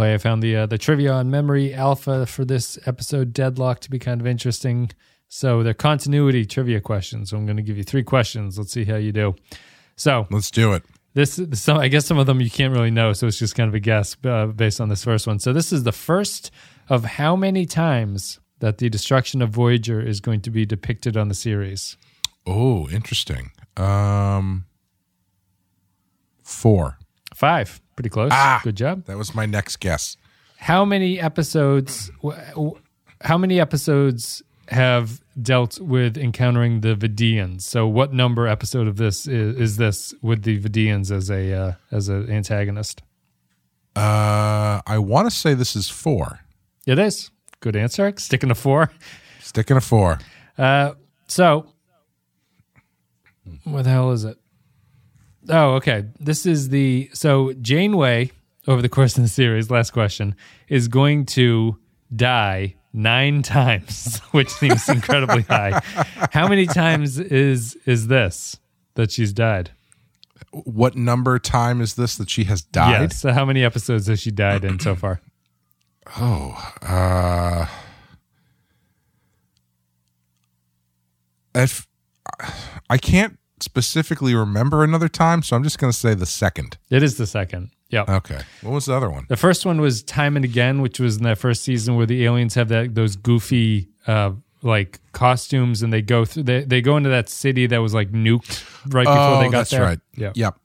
Clay. I found the uh, the trivia on Memory Alpha for this episode Deadlock to be kind of interesting. So they're continuity trivia questions. So I'm going to give you three questions. Let's see how you do. So Let's do it. this, some, I guess some of them you can't really know, so it's just kind of a guess uh, based on this first one. So this is the first of how many times that the destruction of Voyager is going to be depicted on the series. Oh, interesting. Um, four. Five, pretty close. Ah. Good job. That was my next guess. How many episodes? How many episodes have dealt with encountering the Vidiians? So, what number episode of this is, is this with the Vidiians as a uh, as an antagonist? Uh, I want to say this is four. It is. Good answer. Sticking to four. Sticking to four. Uh, so, what the hell is it? Oh, okay. This is the so Janeway over the course of the series. Last question is going to die nine times, which seems incredibly high. How many times is is this that she's died? What number time is this that she has died? Yes. So, how many episodes has she died in so far? Oh, uh, if I can't specifically remember another time, so I'm just going to say the second. It is the second. Yep. Okay. What was the other one? The first one was Time and Again, which was in that first season where the aliens have that those goofy uh like costumes and they go through they, they go into that city that was like nuked right before oh, they got that's there. right. Yeah. Yep.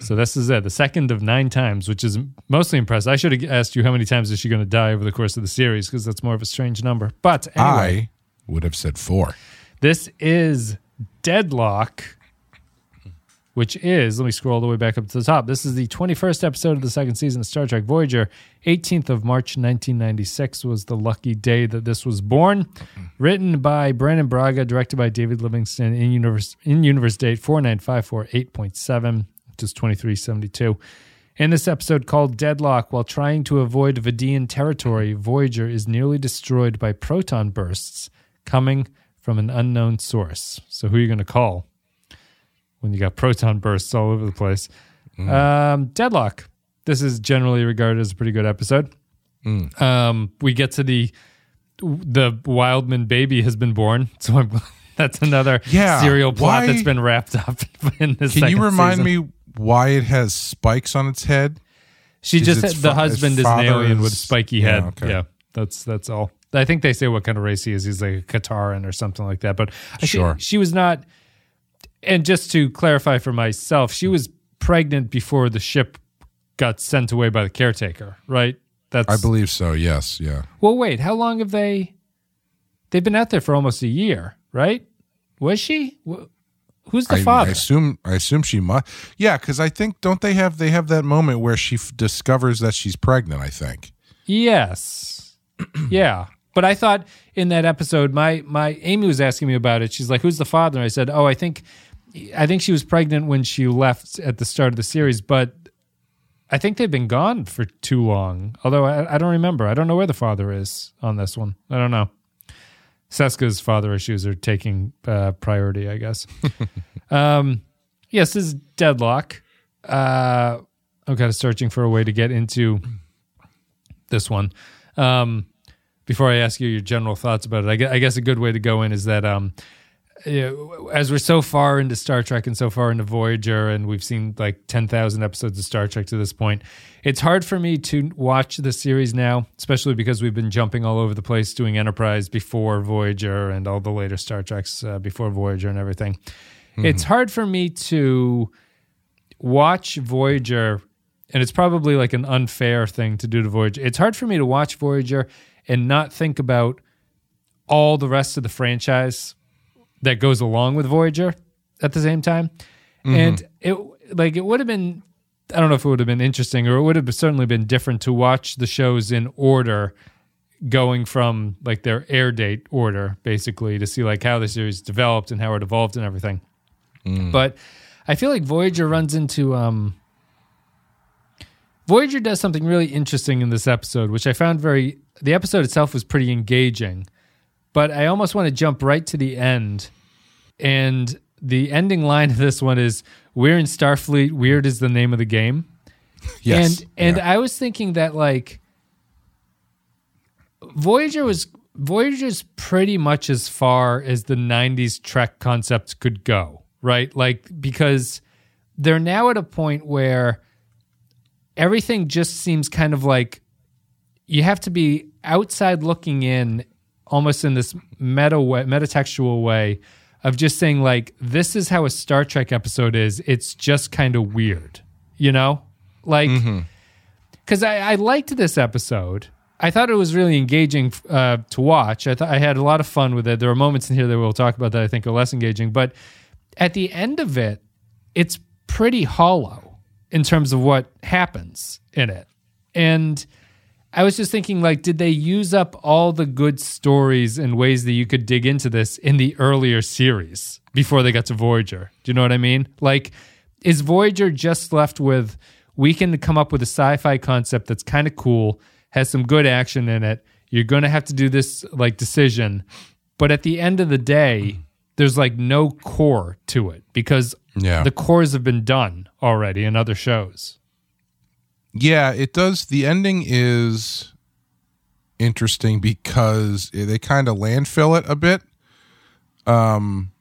So this is it. The second of nine times, which is mostly impressive. I should have asked you how many times is she going to die over the course of the series because that's more of a strange number. But anyway, I would have said four. this is Deadlock, which is, let me scroll all the way back up to the top. This is the 21st episode of the second season of Star Trek Voyager. 18th of March 1996 was the lucky day that this was born. Written by Brannon Braga, directed by David Livingston, in universe, in universe date 49548.7, which is 2372. In this episode called Deadlock, while trying to avoid Vidiian territory, Voyager is nearly destroyed by proton bursts coming from an unknown source. So, who are you going to call when you got proton bursts all over the place? Um, Deadlock. This is generally regarded as a pretty good episode. Um, we get to the the Wildman baby has been born, so I'm, that's another Yeah, serial plot why- that's been wrapped up in this. Can you remind season. me why it has spikes on its head? She just the fa- husband is an alien with spiky yeah, head. okay. Yeah, that's that's all. I think they say what kind of race he is. He's like a Ktarian or something like that. But Sure. she was not. And just to clarify for myself, she was pregnant before the ship got sent away by the caretaker, right? That's I believe so. Yes. Yeah. Well, wait, how long have they? They've been out there for almost a year, right? Was she? Who's the I, I father? assume. I assume she must. Yeah, because I think don't they have they have that moment where she f- discovers that she's pregnant. I think. Yes. yeah. But I thought in that episode, my my Amy was asking me about it. She's like, "Who's the father?" And I said, "Oh, I think, I think she was pregnant when she left at the start of the series, but I think they've been gone for too long. Although I, I don't remember. I don't know where the father is on this one. I don't know. Seska's father issues are taking uh, priority, I guess. um, yes, this is Deadlock. Uh, I'm kind of searching for a way to get into this one. Um, before I ask you your general thoughts about it, I guess, a good way to go in is that um, you know, as we're so far into Star Trek and so far into Voyager, and we've seen like 10,000 episodes of Star Trek to this point, it's hard for me to watch the series now, especially because we've been jumping all over the place doing Enterprise before Voyager and all the later Star Treks uh, before Voyager and everything. It's hard for me to watch Voyager, and it's probably like an unfair thing to do to Voyager. It's hard for me to watch Voyager and not think about all the rest of the franchise that goes along with Voyager at the same time. And it like it would have been I don't know if it would have been interesting or it would have certainly been different to watch the shows in order going from like their air date order basically to see like how the series developed and how it evolved and everything. But I feel like Voyager runs into um Voyager does something really interesting in this episode, which I found very the episode itself was pretty engaging, but I almost want to jump right to the end. And the ending line of this one is We're in Starfleet, weird is the name of the game. Yes. And and Yeah. I was thinking that like Voyager was Voyager's pretty much as far as the 90s Trek concepts could go, right? Like because they're now at a point where everything just seems kind of like you have to be outside looking in almost in this meta way, metatextual way of just saying like this is how a Star Trek episode is. It's just kind of weird, you know? Like because I, I liked this episode. I thought it was really engaging uh, to watch. I thought I had a lot of fun with it. There are moments in here that we'll talk about that I think are less engaging, but at the end of it, it's pretty hollow in terms of what happens in it. And I was just thinking, like, did they use up all the good stories and ways that you could dig into this in the earlier series before they got to Voyager? Do you know what I mean? Like, is Voyager just left with we can come up with a sci-fi concept that's kind of cool, has some good action in it. You're going to have to do this like decision, but at the end of the day, there's like no core to it because Yeah. the cores have been done already in other shows. Yeah, it does. The ending is interesting because they kind of landfill it a bit. Um,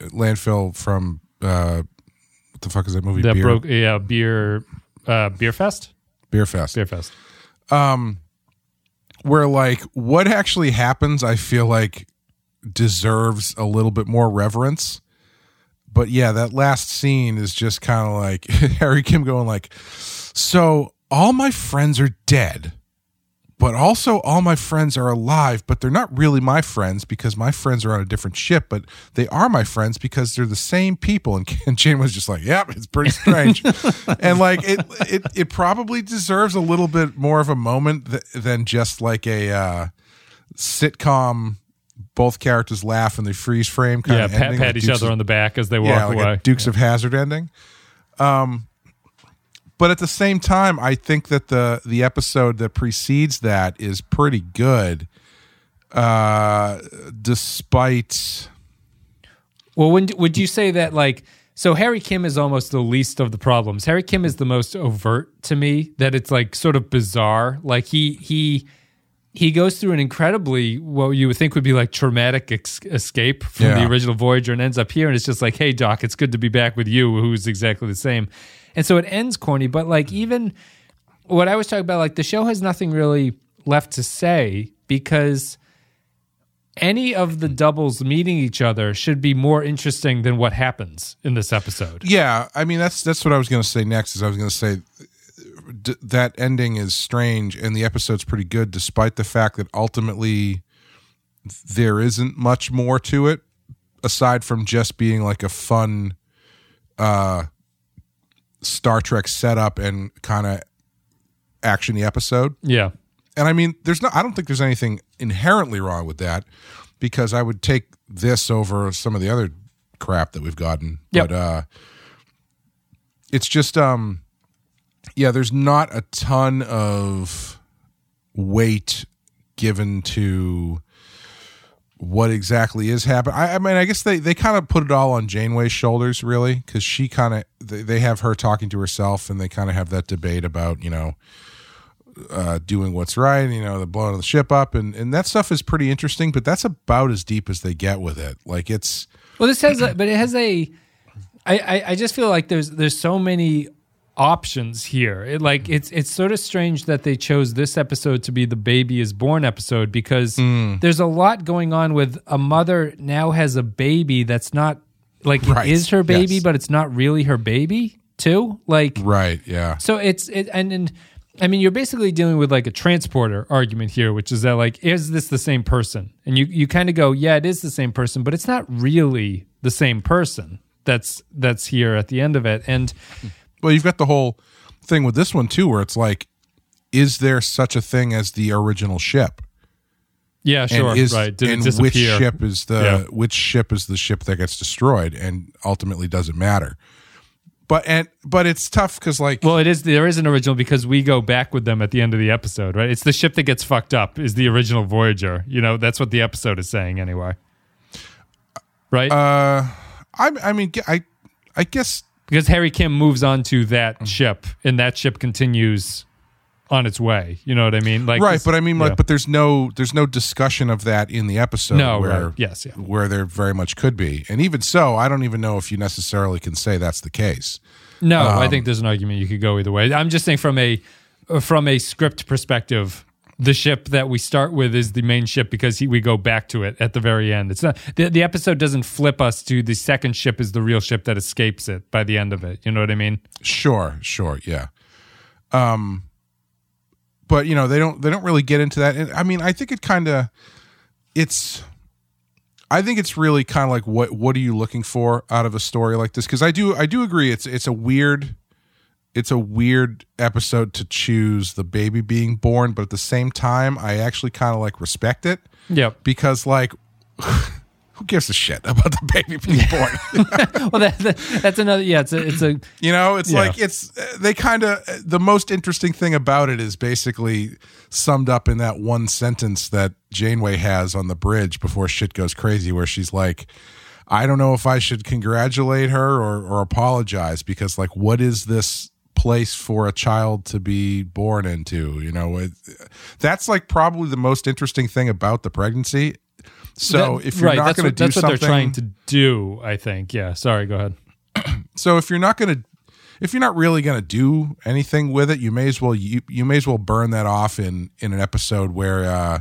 landfill from uh, what the fuck is that movie? That Beer, broke, yeah, beer, uh, beer fest, Beer Fest. beer fest. Um, Where like what actually happens, I feel like deserves a little bit more reverence. But yeah, that last scene is just kind of like Harry Kim going like, "So all my friends are dead." but also all my friends are alive, but they're not really my friends because my friends are on a different ship, but they are my friends because they're the same people. And, and Jane was just like, "Yep, it's pretty strange," and like it, it, it probably deserves a little bit more of a moment th- than just like a uh, sitcom. Both characters laugh and they freeze frame kind Yeah, of pat, ending, pat like each Dukes other of- on the back as they walk yeah, like away. a Dukes of Hazzard ending. Um, but at the same time, I think that the the episode that precedes that is pretty good. Uh, despite Well, when, would you say that like so Harry Kim is almost the least of the problems. Harry Kim is the most overt to me that it's like sort of bizarre. Like he he he goes through an incredibly what you would think would be like traumatic ex- escape from Yeah. the original Voyager and ends up here and it's just like, "Hey doc, it's good to be back with you who's exactly the same." And so it ends corny, but like mm. even what I was talking about like the show has nothing really left to say because any of the mm. doubles meeting each other should be more interesting than what happens in this episode. yeah, I mean that's that's what I was going to say next. Is I was going to say d- that ending is strange and the episode's pretty good, despite the fact that ultimately there isn't much more to it aside from just being like a fun uh Star Trek setup and kind of actiony episode. Yeah. And I mean, there's no I don't think there's anything inherently wrong with that because I would take this over some of the other crap that we've gotten. Yep. But uh it's just um yeah, there's not a ton of weight given to what exactly is happening. I, I mean, I guess they, they kind of put it all on Janeway's shoulders, really, because she kind of they, they have her talking to herself, and they kind of have that debate about you know uh, doing what's right, you know, the blowing the ship up, and and that stuff is pretty interesting. But that's about as deep as they get with it. Like it's Well, this has, a, but it has a. I, I I just feel like there's there's so many options here. It like it's it's sort of strange that they chose this episode to be the baby is born episode because hmm. there's a lot going on with a mother now has a baby that's not like Right. it is her baby, Yes. but it's not really her baby too. Like right, yeah, So it's it and and I mean you're basically dealing with like a transporter argument here, which is that like is this the same person? And you you kind of go, yeah, it is the same person, but it's not really the same person that's that's here at the end of it. And hmm. Well, you've got the whole thing with this one too, where it's like, is there such a thing as the original ship? yeah, sure, and is right. Did and which ship is the Yeah. which ship is the ship that gets destroyed and ultimately doesn't matter but and but it's tough because like Well, it is there is an original because we go back with them at the end of the episode, right? It's the ship that gets fucked up is the original Voyager. You know, that's what the episode is saying anyway. Right? uh i i mean i i guess because Harry Kim moves on to that Mm. ship, and that ship continues on its way. You know what I mean? Like right but i mean like yeah. but there's no there's no discussion of that in the episode No, where right. Yes, yeah. where there very much could be and even so i don't even know if you necessarily can say that's the case No, Um, I think there's an argument you could go either way. I'm just saying from a from a script perspective, the ship that we start with is the main ship because he, we go back to it at the very end. It's not the, the episode doesn't flip us to the second ship is the real ship that escapes it by the end of it. You know what I mean? Sure, sure, yeah. Um, but you know they don't they don't really get into that. And, I mean, I think it kind of it's. I think it's really kind of like what what are you looking for out of a story like this? Because I do I do agree it's it's a weird it's a weird episode to choose the baby being born, but at the same time, I actually kind of like respect it Yep. because like. Who gives a shit about the baby being born? well, that, that, that's another. Yeah, it's a it's a You know, it's Yeah. like it's they kind of the most interesting thing about it is basically summed up in that one sentence that Janeway has on the bridge before shit goes crazy, where she's like, "I don't know if I should congratulate her or or apologize because like, what is this?" Place for a child to be born into you know it, that's like probably the most interesting thing about the pregnancy so that- if you're right, not that's going to what, do that's something what they're trying to do. I think. Yeah. Sorry. Go ahead. So if you're not going to if you're not really going to do anything with it, you may as well you, you may as well burn that off in in an episode where uh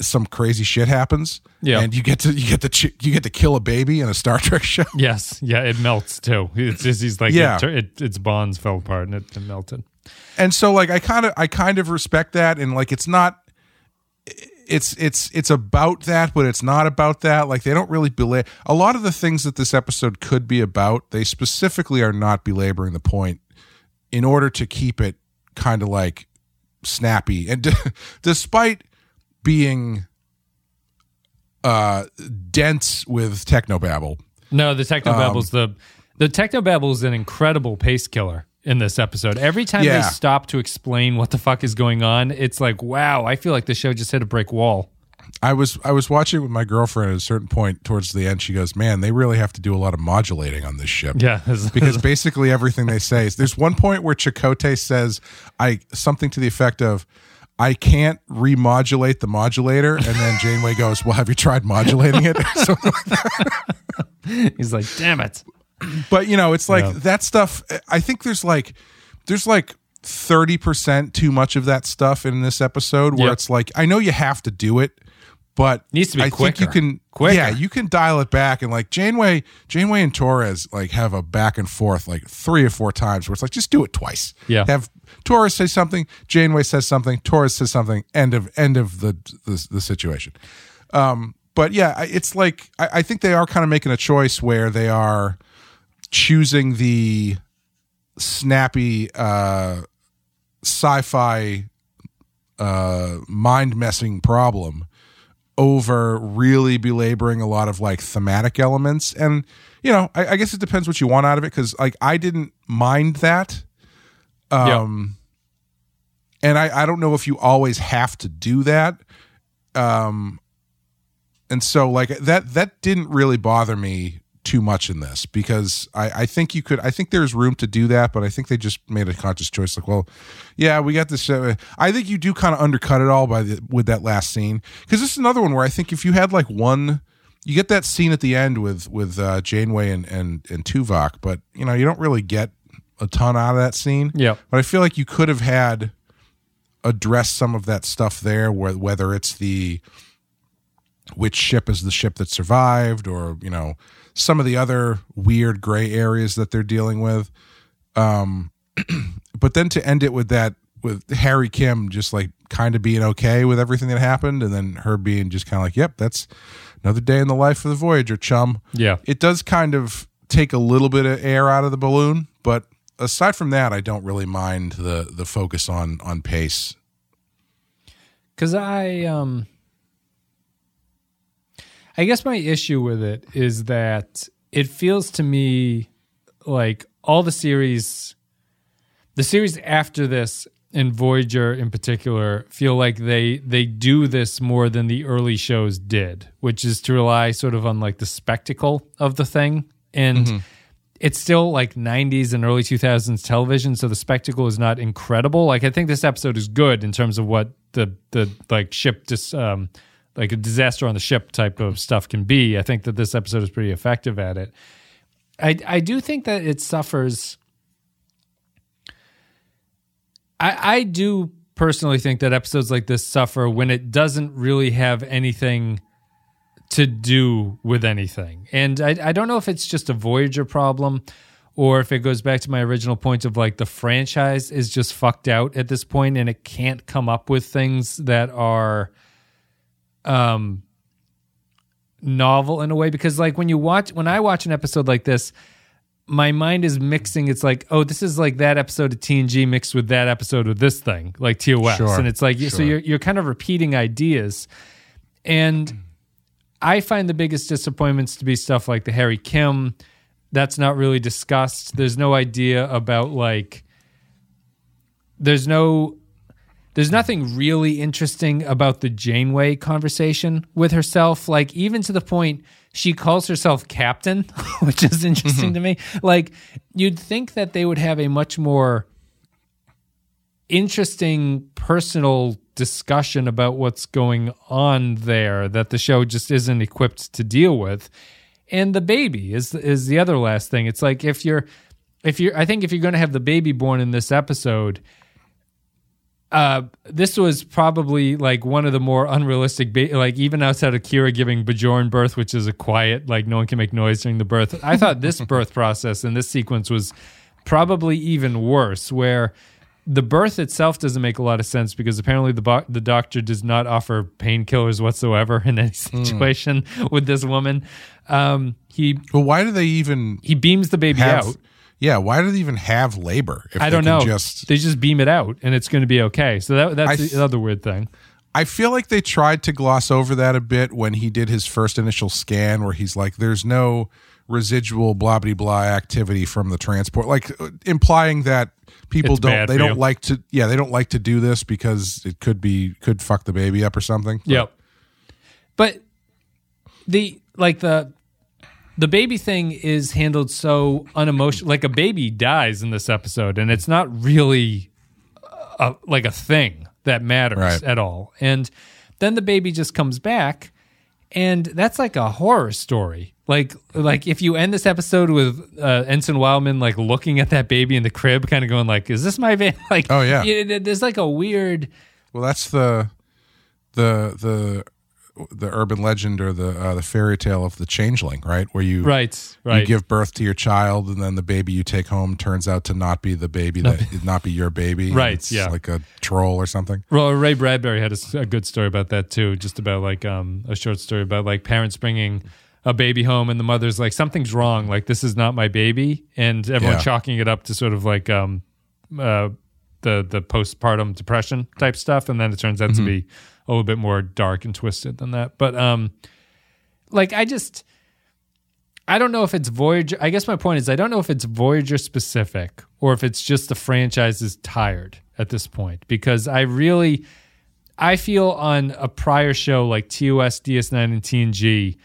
some crazy shit happens Yeah. and you get to you get to ch- you get to kill a baby in a Star Trek show. Yes. Yeah. It melts too. It's just he's like Yeah. it, it, its bonds fell apart and it, it melted. And so like I kind of I kind of respect that and like it's not it's it's it's about that but it's not about that like they don't really belay a lot of the things that this episode could be about they specifically are not belaboring the point in order to keep it kind of like snappy and despite being uh dense with technobabble No, the Um, technobabble's the the technobabble is an incredible pace killer in this episode. Every time Yeah. they stop to explain what the fuck is going on, it's like, wow, I feel like the show just hit a brick wall. I was I was watching with my girlfriend at a certain point towards the end. She goes, "Man, they really have to do a lot of modulating on this ship." Yeah, because basically everything they say is. There's one point where Chakotay says, "I something to the effect of." I can't remodulate the modulator, and then Janeway goes, "Well, have you tried modulating it?" So, he's like, damn it. but you know, it's like Yeah. that stuff. I think there's like there's like thirty percent too much of that stuff in this episode, where Yep. it's like I know you have to do it, but it Needs to be I think you can, Quicker. yeah, you can dial it back and like Janeway, Janeway and Torres like have a back and forth like three or four times where it's like just do it twice. Yeah. have Torres say something, Janeway says something, Torres says something, end of end of the the, the situation. Um, but yeah, it's like I, I think they are kind of making a choice where they are choosing the snappy uh, sci-fi uh, mind messing problem over really belaboring a lot of like thematic elements. And you know I, I guess it depends what you want out of it because like i didn't mind that um and I, I don't know if you always have to do that um and so like that that didn't really bother me too much in this because I, I think you could I think there's room to do that, but I think they just made a conscious choice. Like, well, yeah, we got this. Uh, I think you do kind of undercut it all by the, with that last scene because this is another one where I think if you had like one, you get that scene at the end with with uh, Janeway and and and Tuvok, but you know you don't really get a ton out of that scene. Yeah. but I feel like you could have had addressed some of that stuff there, where whether it's the which ship is the ship that survived or you know some of the other weird gray areas that they're dealing with um but then to end it with that with harry kim just like kind of being okay with everything that happened and then her being just kind of like yep that's another day in the life of the voyager chum Yeah. it does kind of take a little bit of air out of the balloon but aside from that i don't really mind the the focus on on pace Cause I um I guess my issue with it is that it feels to me like all the series the series after this and Voyager in particular feel like they they do this more than the early shows did, which is to rely sort of on like the spectacle of the thing. And it's still like 90s and early 2000s television so the spectacle is not incredible. Like i think this episode is good in terms of what the the like ship just um like a disaster on the ship type of stuff can be. I think that this episode is pretty effective at it. I i do think that it suffers. I i do personally think that episodes like this suffer when it doesn't really have anything to do with anything. And I, I don't know if it's just a Voyager problem or if it goes back to my original point of like the franchise is just fucked out at this point and it can't come up with things that are um novel in a way. Because like when you watch when I watch an episode like this my mind is mixing. It's like oh this is like that episode of TNG mixed with that episode of this thing like TOS Sure, and it's like so you're you're kind of repeating ideas. And I find the biggest disappointments to be stuff like the Harry Kim. That's not really discussed. There's no idea about like. There's no. There's nothing really interesting about the Janeway conversation with herself. Like even to the point she calls herself Captain, which is interesting to mm-hmm. me. Like you'd think that they would have a much more interesting personal discussion about what's going on there that the show just isn't equipped to deal with. And the baby is is the other last thing. It's like if you're if you're I think if you're going to have the baby born in this episode uh this was probably like one of the more unrealistic ba- like even outside of Kira giving Bajoran birth which is a quiet like no one can make noise during the birth. I thought this birth process and this sequence was probably even worse where the birth itself doesn't make a lot of sense because apparently the bo- the doctor does not offer painkillers whatsoever in any situation with this woman. Um, he But why do they even he beams the baby have? out. Yeah, why do they even have labor? If I don't know. Just they just beam it out and it's going to be okay. So that that's th- the other weird thing. I feel like they tried to gloss over that a bit when he did his first initial scan, where he's like, "There's no residual blah blah blah activity from the transport," like uh, implying that people It's don't they don't you. like to yeah they don't like to do this because it could be could fuck the baby up or something. Yep. But the like the the baby thing is handled so unemotional. Like a baby dies in this episode, and it's not really a, like a thing that matters Right. at all. And then the baby just comes back, and that's like a horror story. Like like if you end this episode with uh, Ensign Wildman like looking at that baby in the crib, kind of going like, "Is this my baby?" Like, Oh, yeah. you- there's like a weird. Well, that's the the the the urban legend or the uh, the fairy tale of the changeling, right? Where you Right, right. you give birth to your child, and then the baby you take home turns out to not be the baby that not be your baby. Right, It's yeah. like a troll or something. Well, Ray Bradbury had a good story about that too, just about like um, a short story about like parents bringing a baby home and the mother's like something's wrong, like this is not my baby, and everyone Yeah. chalking it up to sort of like um, uh, the the postpartum depression type stuff, and then it turns out to be a little bit more dark and twisted than that. But um, like I just. I don't know if it's Voyager. I guess my point is I don't know if it's Voyager specific or if it's just the franchise is tired at this point because I really I feel on a prior show like TOS, DS9, and TNG,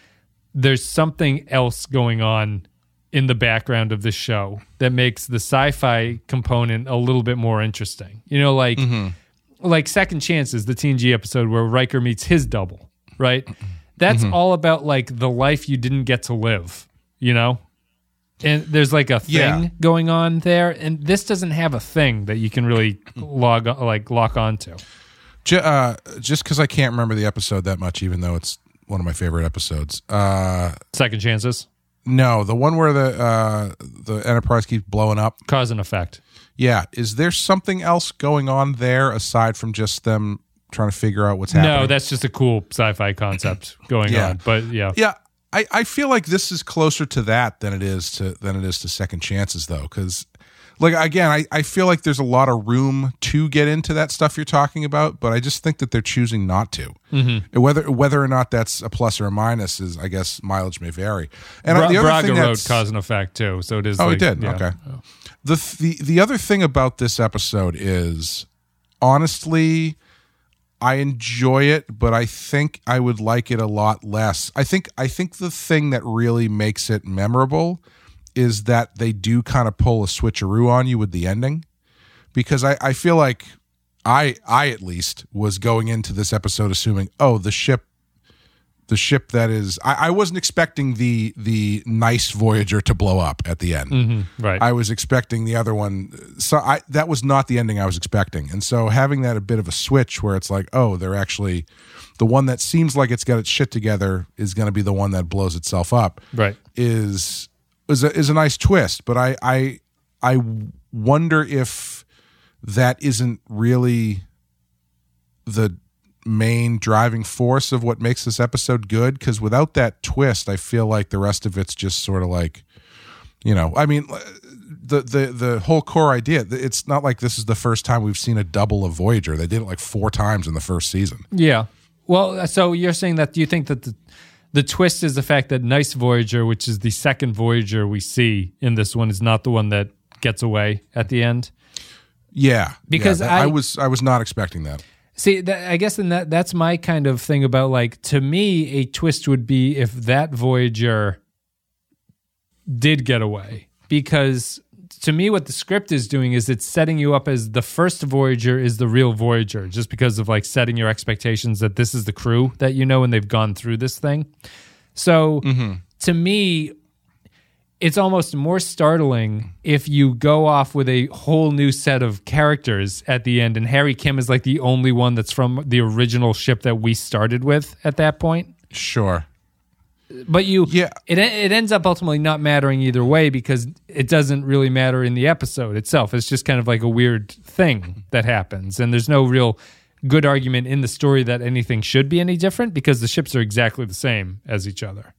there's something else going on in the background of the show that makes the sci-fi component a little bit more interesting. You know, like like Second Chances, the TNG episode where Riker meets his double, right? That's all about like the life you didn't get to live, you know? And there's like a thing Yeah. going on there, and this doesn't have a thing that you can really log like lock onto. Uh, just because I can't remember the episode that much, even though it's one of my favorite episodes. Uh, Second chances, no, the one where the uh, the Enterprise keeps blowing up. cause and effect. Yeah, is there something else going on there aside from just them trying to figure out what's happening? No, that's just a cool sci-fi concept going Yeah. on. But yeah, yeah. I, I feel like this is closer to that than it is to than it is to second chances though because like again I, I feel like there's a lot of room to get into that stuff you're talking about but I just think that they're choosing not to mm-hmm. whether whether or not that's a plus or a minus is I guess mileage may vary and Bra- the other Braga thing wrote that's- cause and effect too. So it is. Oh, like, it did. yeah. Okay. The, the the other thing about this episode is honestly I enjoy it, but I think I would like it a lot less. I think I think the thing that really makes it memorable is that they do kind of pull a switcheroo on you with the ending because I, I feel like I I at least was going into this episode assuming oh the ship the ship that is I, I wasn't expecting the the nice Voyager to blow up at the end. Mm-hmm. Right. I was expecting the other one. So I that was not the ending I was expecting. And so having that a bit of a switch where it's like, oh, they're actually the one that seems like it's got its shit together is going to be the one that blows itself up. right. Is is a, is a nice twist, but I I I wonder if that isn't really the main driving force of what makes this episode good because without that twist i feel like the rest of it's just sort of like you know i mean the the the whole core idea it's not like this is the first time we've seen a double of voyager they did it like four times in the first season Yeah. Well, so you're saying that you think that the the twist is the fact that Nice Voyager, which is the second Voyager we see in this one, is not the one that gets away at the end. yeah. Because yeah, that- I- was i was not expecting that. See, that, I guess then that that's my kind of thing about like to me a twist would be if that Voyager did get away. Because to me what the script is doing is it's setting you up as the first Voyager is the real Voyager just because of like setting your expectations that this is the crew that you know and they've gone through this thing. So mm-hmm. to me it's almost more startling if you go off with a whole new set of characters at the end and Harry Kim is like the only one that's from the original ship that we started with at that point. sure But you Yeah. it it ends up ultimately not mattering either way because it doesn't really matter in the episode itself. It's just kind of like a weird thing that happens and there's no real good argument in the story that anything should be any different because the ships are exactly the same as each other.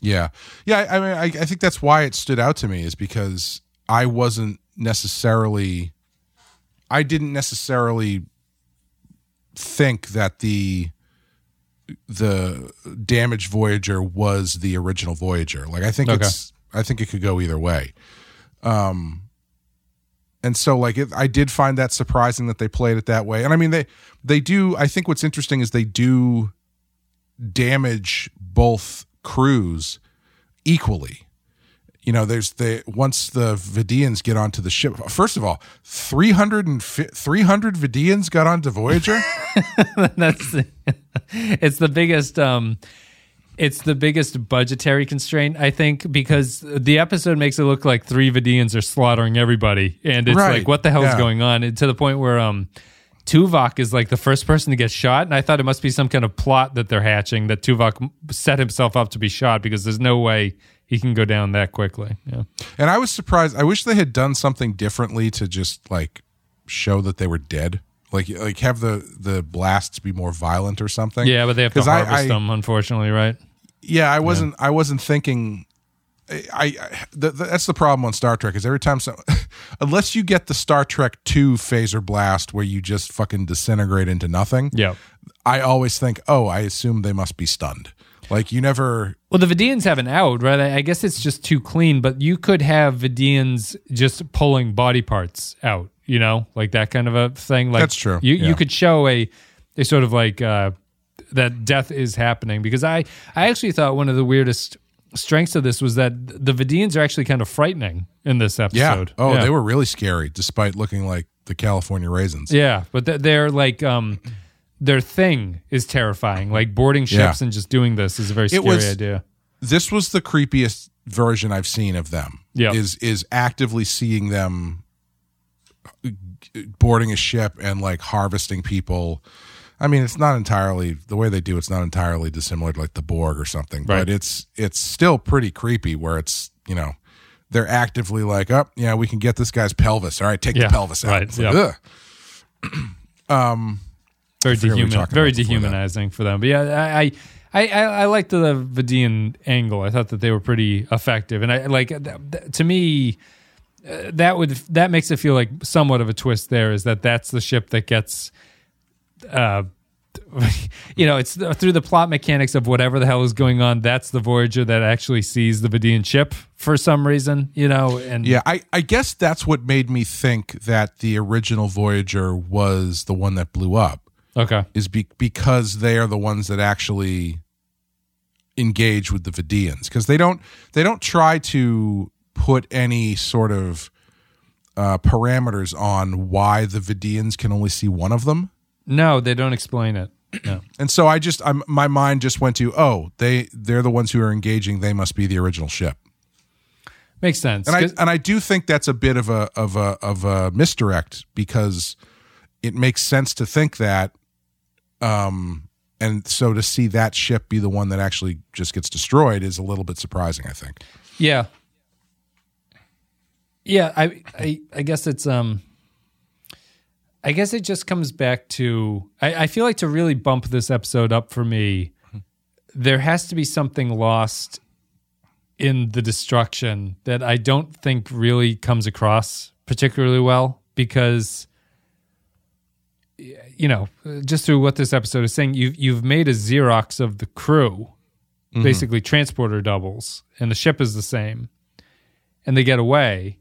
Yeah, yeah. I I mean, I, I think that's why it stood out to me is because I wasn't necessarily, I didn't necessarily think that the the damaged Voyager was the original Voyager. Like I think Okay. it's, I think it could go either way. Um, and so like it, I did find that surprising that they played it that way. And I mean they they do. I think what's interesting is they do damage both crews equally. You know, there's the once the Vidiians get onto the ship. First of all, 300 and fi- 300 Vidiians got onto Voyager. That's the, it's the biggest um it's the biggest budgetary constraint I think because the episode makes it look like three Vidiians are slaughtering everybody and it's Right, like what the hell is yeah. going on and to the point where um Tuvok is like the first person to get shot and I thought it must be some kind of plot that they're hatching that Tuvok set himself up to be shot because there's no way he can go down that quickly. Yeah. and I was surprised. I wish they had done something differently to just like show that they were dead. Like like have the the blasts be more violent or something. Yeah, but they have to I- harvest I- them unfortunately, right? yeah i wasn't i wasn't thinking i, I the, the, that's the problem on star trek is every time so unless you get the star trek 2 phaser blast where you just fucking disintegrate into nothing Yeah. i always think oh i assume they must be stunned like you never Well, the Vidiians have an out, right? I guess it's just too clean, but you could have Vidiians just pulling body parts out, you know, like that kind of a thing. Like That's true, You yeah. you could show a a sort of like uh, that death is happening because I I actually thought one of the weirdest strengths of this was that the Vidiians are actually kind of frightening in this episode. yeah oh yeah. they were really scary despite looking like the california raisins Yeah, but they're like um their thing is terrifying. Like boarding ships Yeah. and just doing this is a very scary was- idea. this was the creepiest version i've seen of them Yeah. is is actively seeing them uh, boarding a ship and like harvesting people i mean it's not entirely the way they do it's not entirely dissimilar to like the borg or something Right. but it's it's still pretty creepy where it's you know they're actively like oh yeah we can get this guy's pelvis all right take Yeah, the pelvis out right, like, yeah. ugh. Um, very forget what we were dehuman, very dehumanizing for them. But yeah, I I I, I, I liked the Vidiian angle. I thought that they were pretty effective, and I like th- th- to me uh, that would that makes it feel like somewhat of a twist. There is that that's the ship that gets. Uh, you know, it's through the plot mechanics of whatever the hell is going on. That's the Voyager that actually sees the Vidiian ship for some reason. You know, and yeah I, I guess that's what made me think that the original voyager was the one that blew up okay, is be- because they are the ones that actually engage with the Vidiians because they don't they don't try to put any sort of uh, parameters on why the Vidiians can only see one of them. No, they don't explain it. No. And so I just I'm, my mind just went to oh they they're the ones who are engaging they must be the original ship. Makes sense. And I and I do think that's a bit of a of a of a misdirect because it makes sense to think that um and so to see that ship be the one that actually just gets destroyed is a little bit surprising, I think. Yeah. Yeah, I, I I guess it's um I guess it just comes back to I, I feel like to really bump this episode up for me, there has to be something lost in the destruction that I don't think really comes across particularly well because you know, just through what this episode is saying, you've you've made a Xerox of the crew, mm-hmm. basically transporter doubles, and the ship is the same, and they get away,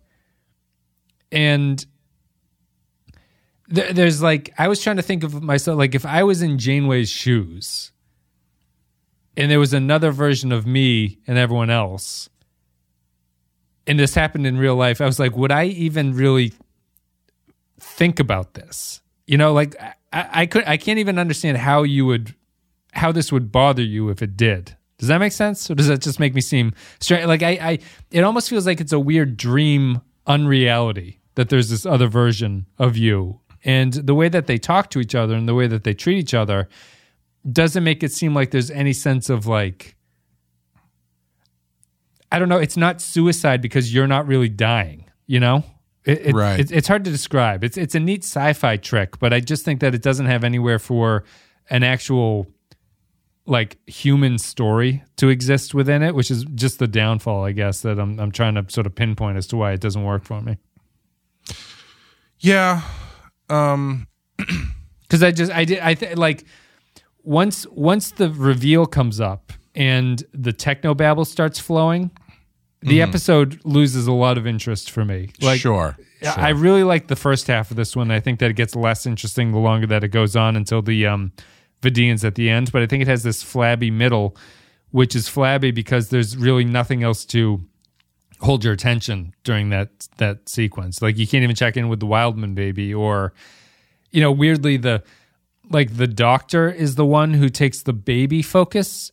and th- there's like I was trying to think of myself like if I was in Janeway's shoes, and there was another version of me and everyone else, and this happened in real life, I was like, would I even really think about this? You know, like I, I could, I can't even understand how you would, how this would bother you if it did. Does that make sense, or does that just make me seem strange? Like I, I, it almost feels like it's a weird dream unreality that there's this other version of you, and the way that they talk to each other and the way that they treat each other doesn't make it seem like there's any sense of like, I don't know. It's not suicide because you're not really dying. You know. It, it- Right. it- it's hard to describe. It's it's a neat sci-fi trick, but I just think that it doesn't have anywhere for an actual like human story to exist within it, which is just the downfall, I guess, that I'm I'm trying to sort of pinpoint as to why it doesn't work for me. Yeah. Um Because I just I did I th- like once once the reveal comes up and the techno babble starts flowing, the episode loses a lot of interest for me. Like sure. Sure. I really like the first half of this one. I think that it gets less interesting the longer that it goes on until the um, Vidiians at the end. But I think it has this flabby middle, which is flabby because there's really nothing else to hold your attention during that that sequence. Like you can't even check in with the Wildman baby, or you know, weirdly the like the doctor is the one who takes the baby focus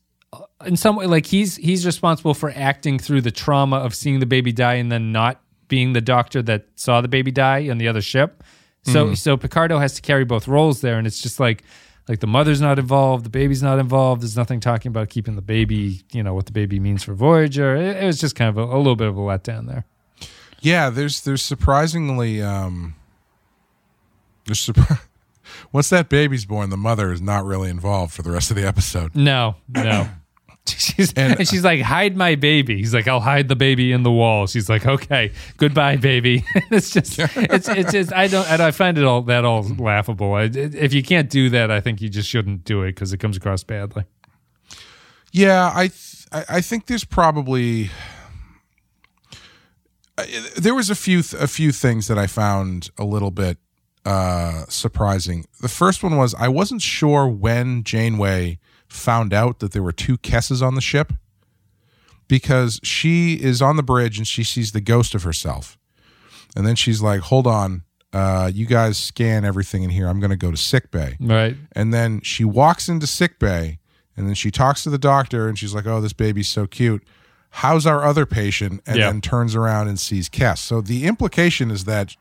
in some way like he's he's responsible for acting through the trauma of seeing the baby die and then not being the doctor that saw the baby die on the other ship so so picardo has to carry both roles there and it's just like like the mother's not involved the baby's not involved there's nothing talking about keeping the baby you know what the baby means for voyager it, it was just kind of a, a little bit of a letdown there Yeah, there's there's surprisingly um there's surpri- once that baby's born, the mother is not really involved for the rest of the episode. No, no. She's, and, she's like, hide my baby. He's like, I'll hide the baby in the wall. She's like, okay, goodbye, baby. it's just, it's, it's just, I don't, I, don't- I find it all that all laughable. I, if you can't do that, I think you just shouldn't do it because it comes across badly. Yeah, I th- I I think there's probably there was a few th- a few things that I found a little bit uh surprising. The first one was I wasn't sure when Janeway found out that there were two Keses on the ship because she is on the bridge and she sees the ghost of herself. And then she's like, "Hold on. Uh you guys scan everything in here. I'm going to go to sick bay." Right. And then she walks into sick bay and then she talks to the doctor and she's like, Oh, this baby's so cute. How's our other patient? And Yeah. then turns around and sees Kes. So the implication is that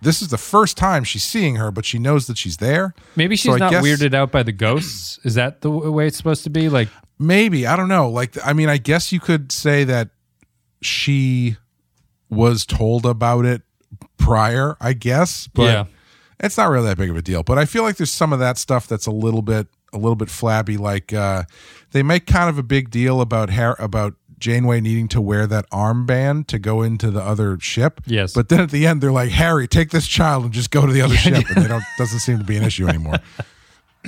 this is the first time she's seeing her, but she knows that she's there. Maybe she's I not guess- weirded out by the ghosts. Is that the way it's supposed to be? Like, Maybe. I don't know. Like, I mean, I guess you could say that she was told about it prior, I guess, but Yeah. it's not really that big of a deal. But I feel like there's some of that stuff that's a little bit a little bit flabby. Like uh, they make kind of a big deal about hair about Janeway needing to wear that armband to go into the other ship. Yes. But then at the end they're like, Harry, take this child and just go to the other ship. And they don't doesn't seem to be an issue anymore.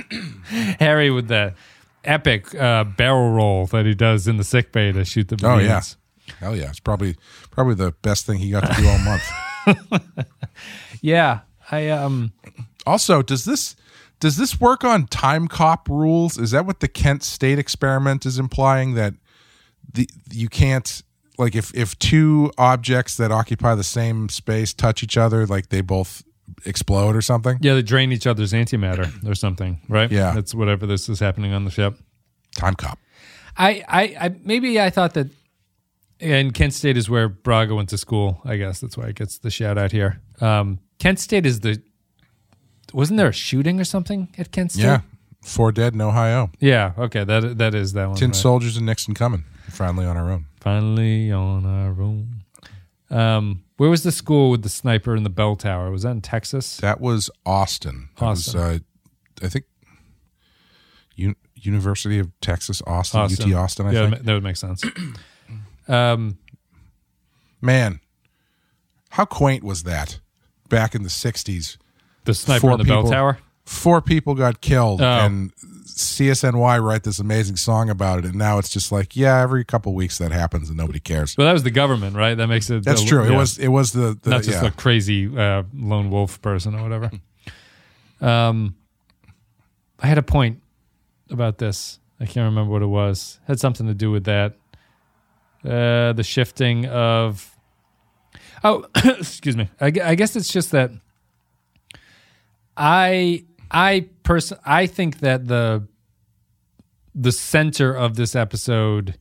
Harry with the epic uh, barrel roll that he does in the sick bay to shoot the Oh yeah. Hell yeah. It's probably probably the best thing he got to do all month. Yeah. I, um, Also, does this does this work on Timecop rules? Is that what the Kent State experiment is implying that the you can't like if if two objects that occupy the same space touch each other, like they both explode or something. Yeah, they drain each other's antimatter or something, right? Yeah. That's whatever this is happening on the ship. Timecop. I, I, I maybe I thought that and Kent State is where Braga went to school, I guess. That's why it gets the shout out here. Um, Kent State is the wasn't there a shooting or something at Kent State? Yeah. Four dead, in Ohio. Yeah, okay, that that is that one. Tin right. soldiers and Nixon coming. Finally on our own. Finally on our own. Um, where was the school with the sniper and the bell tower? Was that in Texas? That was Austin. That Austin. was uh, I think U- University of Texas, Austin, Austin. UT Austin, I yeah, think. that would make sense. um, Man, how quaint was that back in the 60s? the sniper and the bell tower. Four people got killed, Oh. and CSNY write this amazing song about it. And now it's just like, yeah, every couple weeks that happens and nobody cares. Well, that was the government, right? That makes it. That's the- true. It was it was the, the not just yeah. a crazy uh, lone wolf person or whatever. Um, I had a point about this. I can't remember what it was. had something to do with that. Uh, the shifting of. Oh, excuse me. I, I guess it's just that. I I person I think that the the center of this episode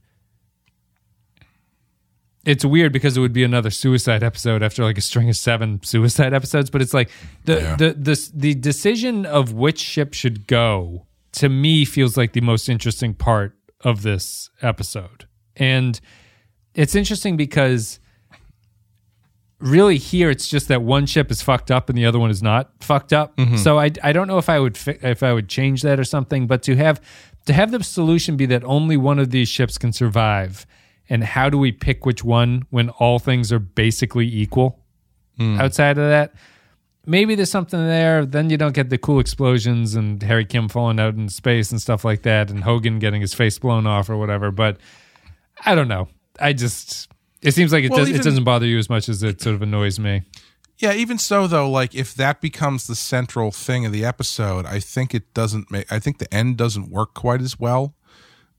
it's weird because it would be another suicide episode after like a string of seven suicide episodes but it's like the Yeah. the the the decision of which ship should go to me feels like the most interesting part of this episode and it's interesting because really here it's just that one ship is fucked up and the other one is not fucked up. Mm-hmm. So i i don't know if i would fi- if i would change that or something but to have to have the solution be that only one of these ships can survive and how do we pick which one when all things are basically equal mm. outside of that? Maybe there's something there then you don't get the cool explosions and harry kim falling out in space and stuff like that and hogan getting his face blown off or whatever but i don't know. I just it seems like it, Well, does, even- it doesn't bother you as much as it sort of annoys me Yeah, even so though, like if that becomes the central thing of the episode, I think it doesn't make I think the end doesn't work quite as well.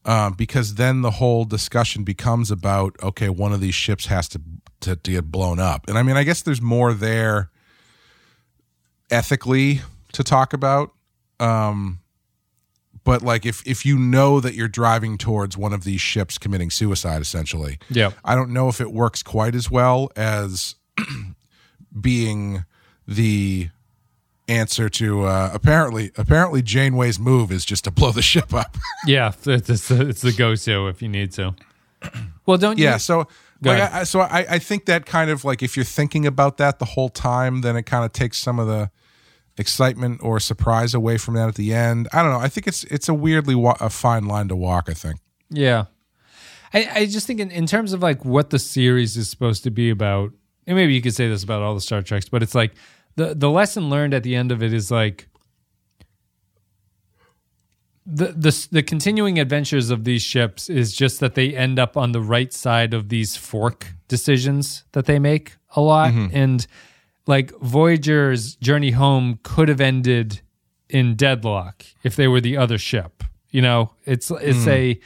Um, because then the whole discussion becomes about okay, one of these ships has to, to to get blown up. And I mean, I guess there's more there ethically to talk about. Um but like if if you know that you're driving towards one of these ships committing suicide essentially, yeah I don't know if it works quite as well as being the answer to uh, apparently apparently Janeway's move is just to blow the ship up. yeah it's, the, it's the go-to if you need to well don't yeah, you so like. I, so I, I think that kind of like if you're thinking about that the whole time, then it kind of takes some of the excitement or surprise away from that at the end. I don't know. I think it's it's a weirdly wa- a fine line to walk. I think. Yeah. I, I just think in, in terms of like what the series is supposed to be about, and maybe you could say this about all the Star Treks, but it's like the the lesson learned at the end of it is like the the the continuing adventures of these ships is just that they end up on the right side of these fork decisions that they make a lot mm-hmm. and like Voyager's journey home could have ended in deadlock if they were the other ship. You know, it's it's a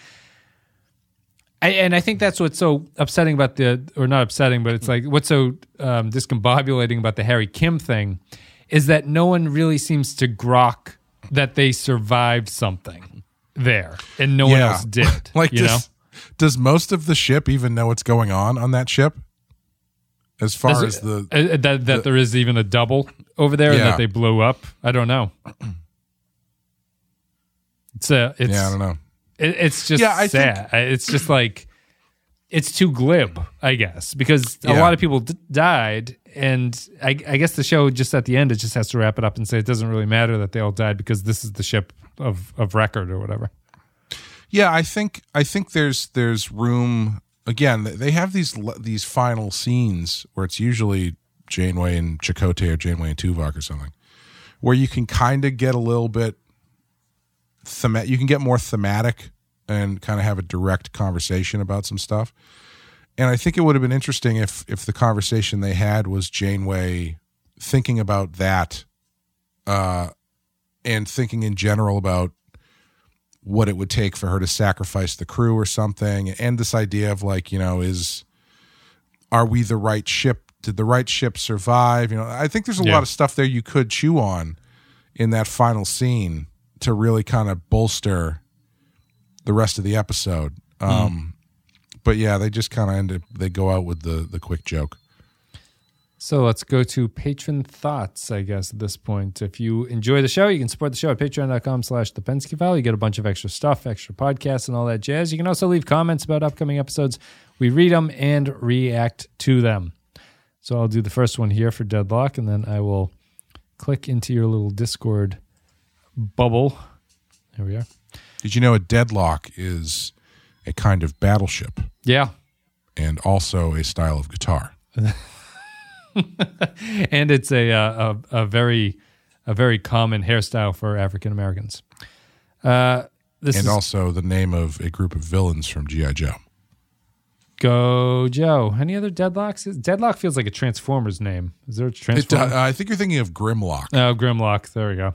I, and I think that's what's so upsetting about the, or not upsetting, but it's like what's so um, discombobulating about the Harry Kim thing is that no one really seems to grok that they survived something there, and no one else did. Like you know, does does most of the ship even know what's going on on that ship? As far Does as the uh, that that there is even a double over there and Yeah. that they blew up. I don't know. It's a, it's yeah, I don't know. It, it's just Yeah, I sad. I it's just like it's too glib, I guess, because a Yeah. lot of people d- died, and I, I guess the show just at the end it just has to wrap it up and say it doesn't really matter that they all died because this is the ship of of record or whatever. Yeah, I think I think there's there's room again. They have these these final scenes where it's usually Janeway and Chakotay or Janeway and Tuvok or something, where you can kind of get a little bit thema- You can get more thematic and kind of have a direct conversation about some stuff. And I think it would have been interesting if if the conversation they had was Janeway thinking about that, uh, and thinking in general about what it would take for her to sacrifice the crew or something and this idea of like you know is are we the right ship? Did the right ship survive? You know, I think there's a Yeah. lot of stuff there you could chew on in that final scene to really kind of bolster the rest of the episode. Um, But yeah, they just kind of end up, they go out with the, the quick joke. So let's go to patron thoughts, I guess, at this point. If you enjoy the show, you can support the show at patreon.com slash the Pensky file. You get a bunch of extra stuff, extra podcasts, and all that jazz. You can also leave comments about upcoming episodes. We read them and react to them. So I'll do the first one here for Deadlock, and then I will click into your little Discord bubble. There we are. Did you know a deadlock is a kind of battleship Yeah. and also a style of guitar? and it's a, uh, a a very a very common hairstyle for African Americans. Uh, this and is also the name of a group of villains from G.I. Joe. Go Joe. Any other deadlocks? Deadlock feels like a Transformers name. Is there a It, uh, I think you're thinking of Grimlock, oh, Grimlock. There we go.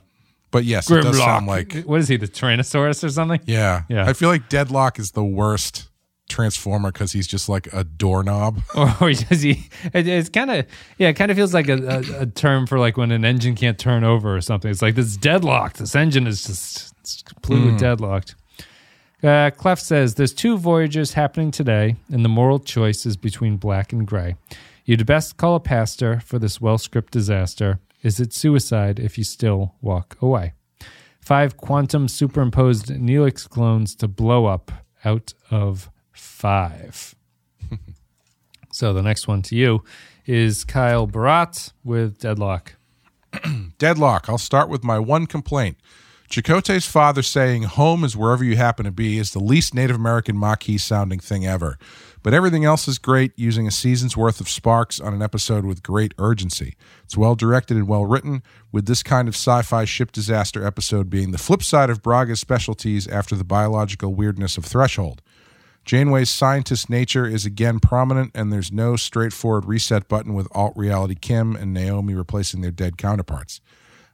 but yes, it does sound like what is he? The Tyrannosaurus or something? yeah. Yeah. I feel like Deadlock is the worst Transformer because he's just like a doorknob. or does he? It, it's kind of yeah. It kind of feels like a, a, a term for like when an engine can't turn over or something. It's like this deadlocked. This engine is just it's completely deadlocked. Uh, Clef says there's two voyages happening today, and the moral choice is between black and gray. You'd best call a pastor for this well-scripted disaster. Is it suicide if you still walk away? Five quantum superimposed Neelix clones to blow up out of five. So the next one to you is Kyle Barat with Deadlock. Deadlock. I'll start with my one complaint. Chakotay's father saying home is wherever you happen to be is the least Native American Maquis sounding thing ever. But everything else is great, using a season's worth of sparks on an episode with great urgency. It's well directed and well written, with this kind of sci fi ship disaster episode being the flip side of Braga's specialties after the biological weirdness of Threshold. Janeway's scientist nature is again prominent, and there's no straightforward reset button with alt reality Kim and Naomi replacing their dead counterparts.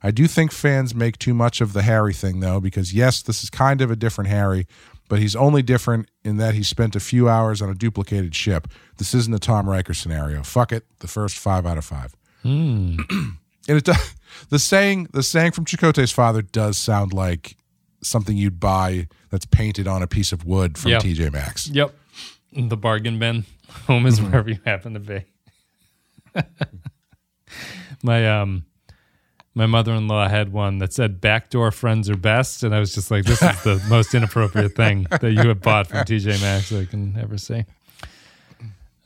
I do think fans make too much of the Harry thing, though, because yes, this is kind of a different Harry, but he's only different in that he spent a few hours on a duplicated ship. This isn't a Tom Riker scenario. Fuck it. The first five out of five. Hmm. and it does, the saying the saying from Chakotay's father does sound like something you'd buy that's painted on a piece of wood from Yeah. TJ Maxx. Yep. The bargain bin. Home is wherever you happen to be. my um my mother-in-law had one that said backdoor friends are best and I was just like this is the most inappropriate thing that you have bought from TJ Maxx I can ever see.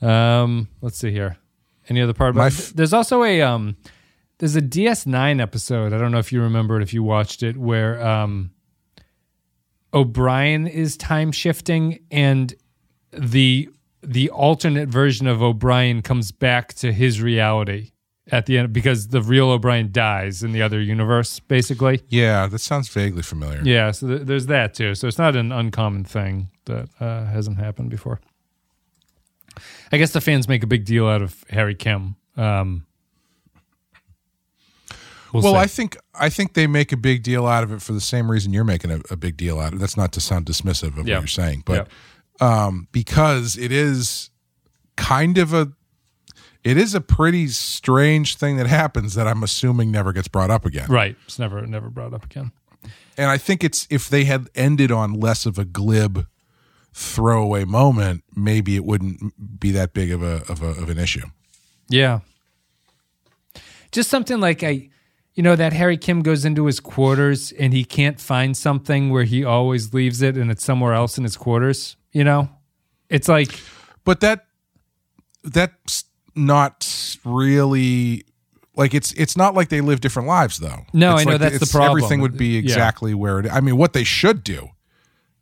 Um let's see here. Any other part about f- There's also a um there's a DS9 episode. I don't know if you remember it if you watched it where um O'Brien is time shifting and the the alternate version of O'Brien comes back to his reality at the end because the real O'Brien dies in the other universe basically. Yeah, that sounds vaguely familiar. Yeah, so th- there's that too. So it's not an uncommon thing that uh, hasn't happened before. I guess the fans make a big deal out of Harry Kim. Um, we'll well. I think I think they make a big deal out of it for the same reason you're making a, a big deal out of it. That's not to sound dismissive of what you're saying, but um, because it is kind of a it is a pretty strange thing that happens that I'm assuming never gets brought up again. right, it's never never brought up again. And I think it's if they had ended on less of a glib throwaway moment, maybe it wouldn't be that big of a of, a, of an issue. Yeah. Just something like I you know that Harry Kim goes into his quarters and he can't find something where he always leaves it and it's somewhere else in his quarters, you know? It's like but that that's not really like it's it's not like they live different lives though. No, It's I know like that's the problem. Everything would be Yeah. exactly where it. I mean, what they should do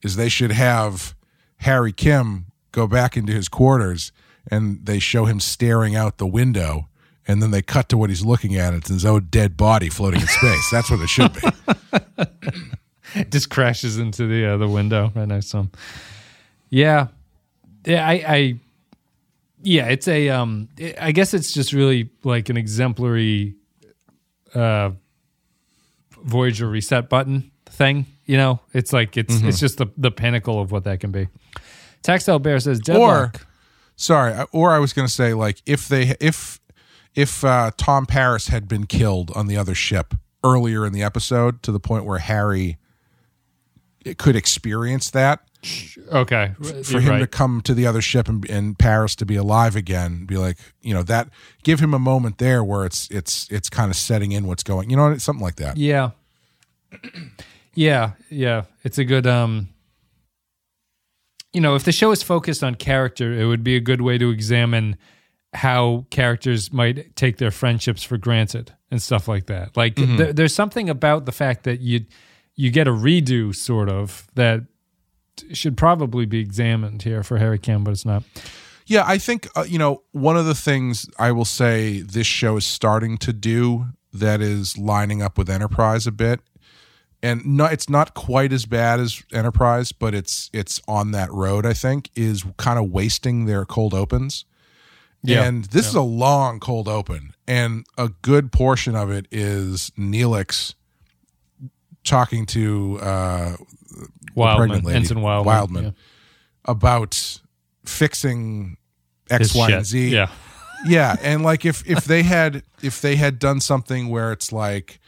is they should have Harry Kim go back into his quarters and they show him staring out the window. And then they cut to what he's looking at. It's his own dead body floating in space. That's what it should be. just crashes into the uh, the window right next to him. Yeah, yeah. I, I yeah. It's a um. I guess it's just really like an exemplary uh Voyager reset button thing. You know, it's like it's Mm-hmm. it's just the the pinnacle of what that can be. Textile Bear says Or deadlock. Sorry, or I was going to say like if they if if uh, Tom Paris had been killed on the other ship earlier in the episode to the point where Harry could experience that Okay, for him to come to the other ship and, and Paris to be alive again, be like, you know, that give him a moment there where it's it's it's kind of setting in what's going, you know, something like that. Yeah. yeah, yeah. It's a good um you know, if the show is focused on character, it would be a good way to examine how characters might take their friendships for granted and stuff like that. Like th- there's something about the fact that you you get a redo sort of that should probably be examined here for Harry Kim, but it's not. Yeah, I think uh, you know one of the things I will say this show is starting to do that is lining up with Enterprise a bit, and no, it's not quite as bad as Enterprise, but it's it's on that road. I think is kind of wasting their cold opens. Yeah. And this is a long cold open, and a good portion of it is Neelix talking to uh, pregnant Wildman, lady, Ensign Wildman. Wildman. yeah. about fixing X, His Y, shit. and Z. Yeah. yeah, and like if if they had if they had done something where it's like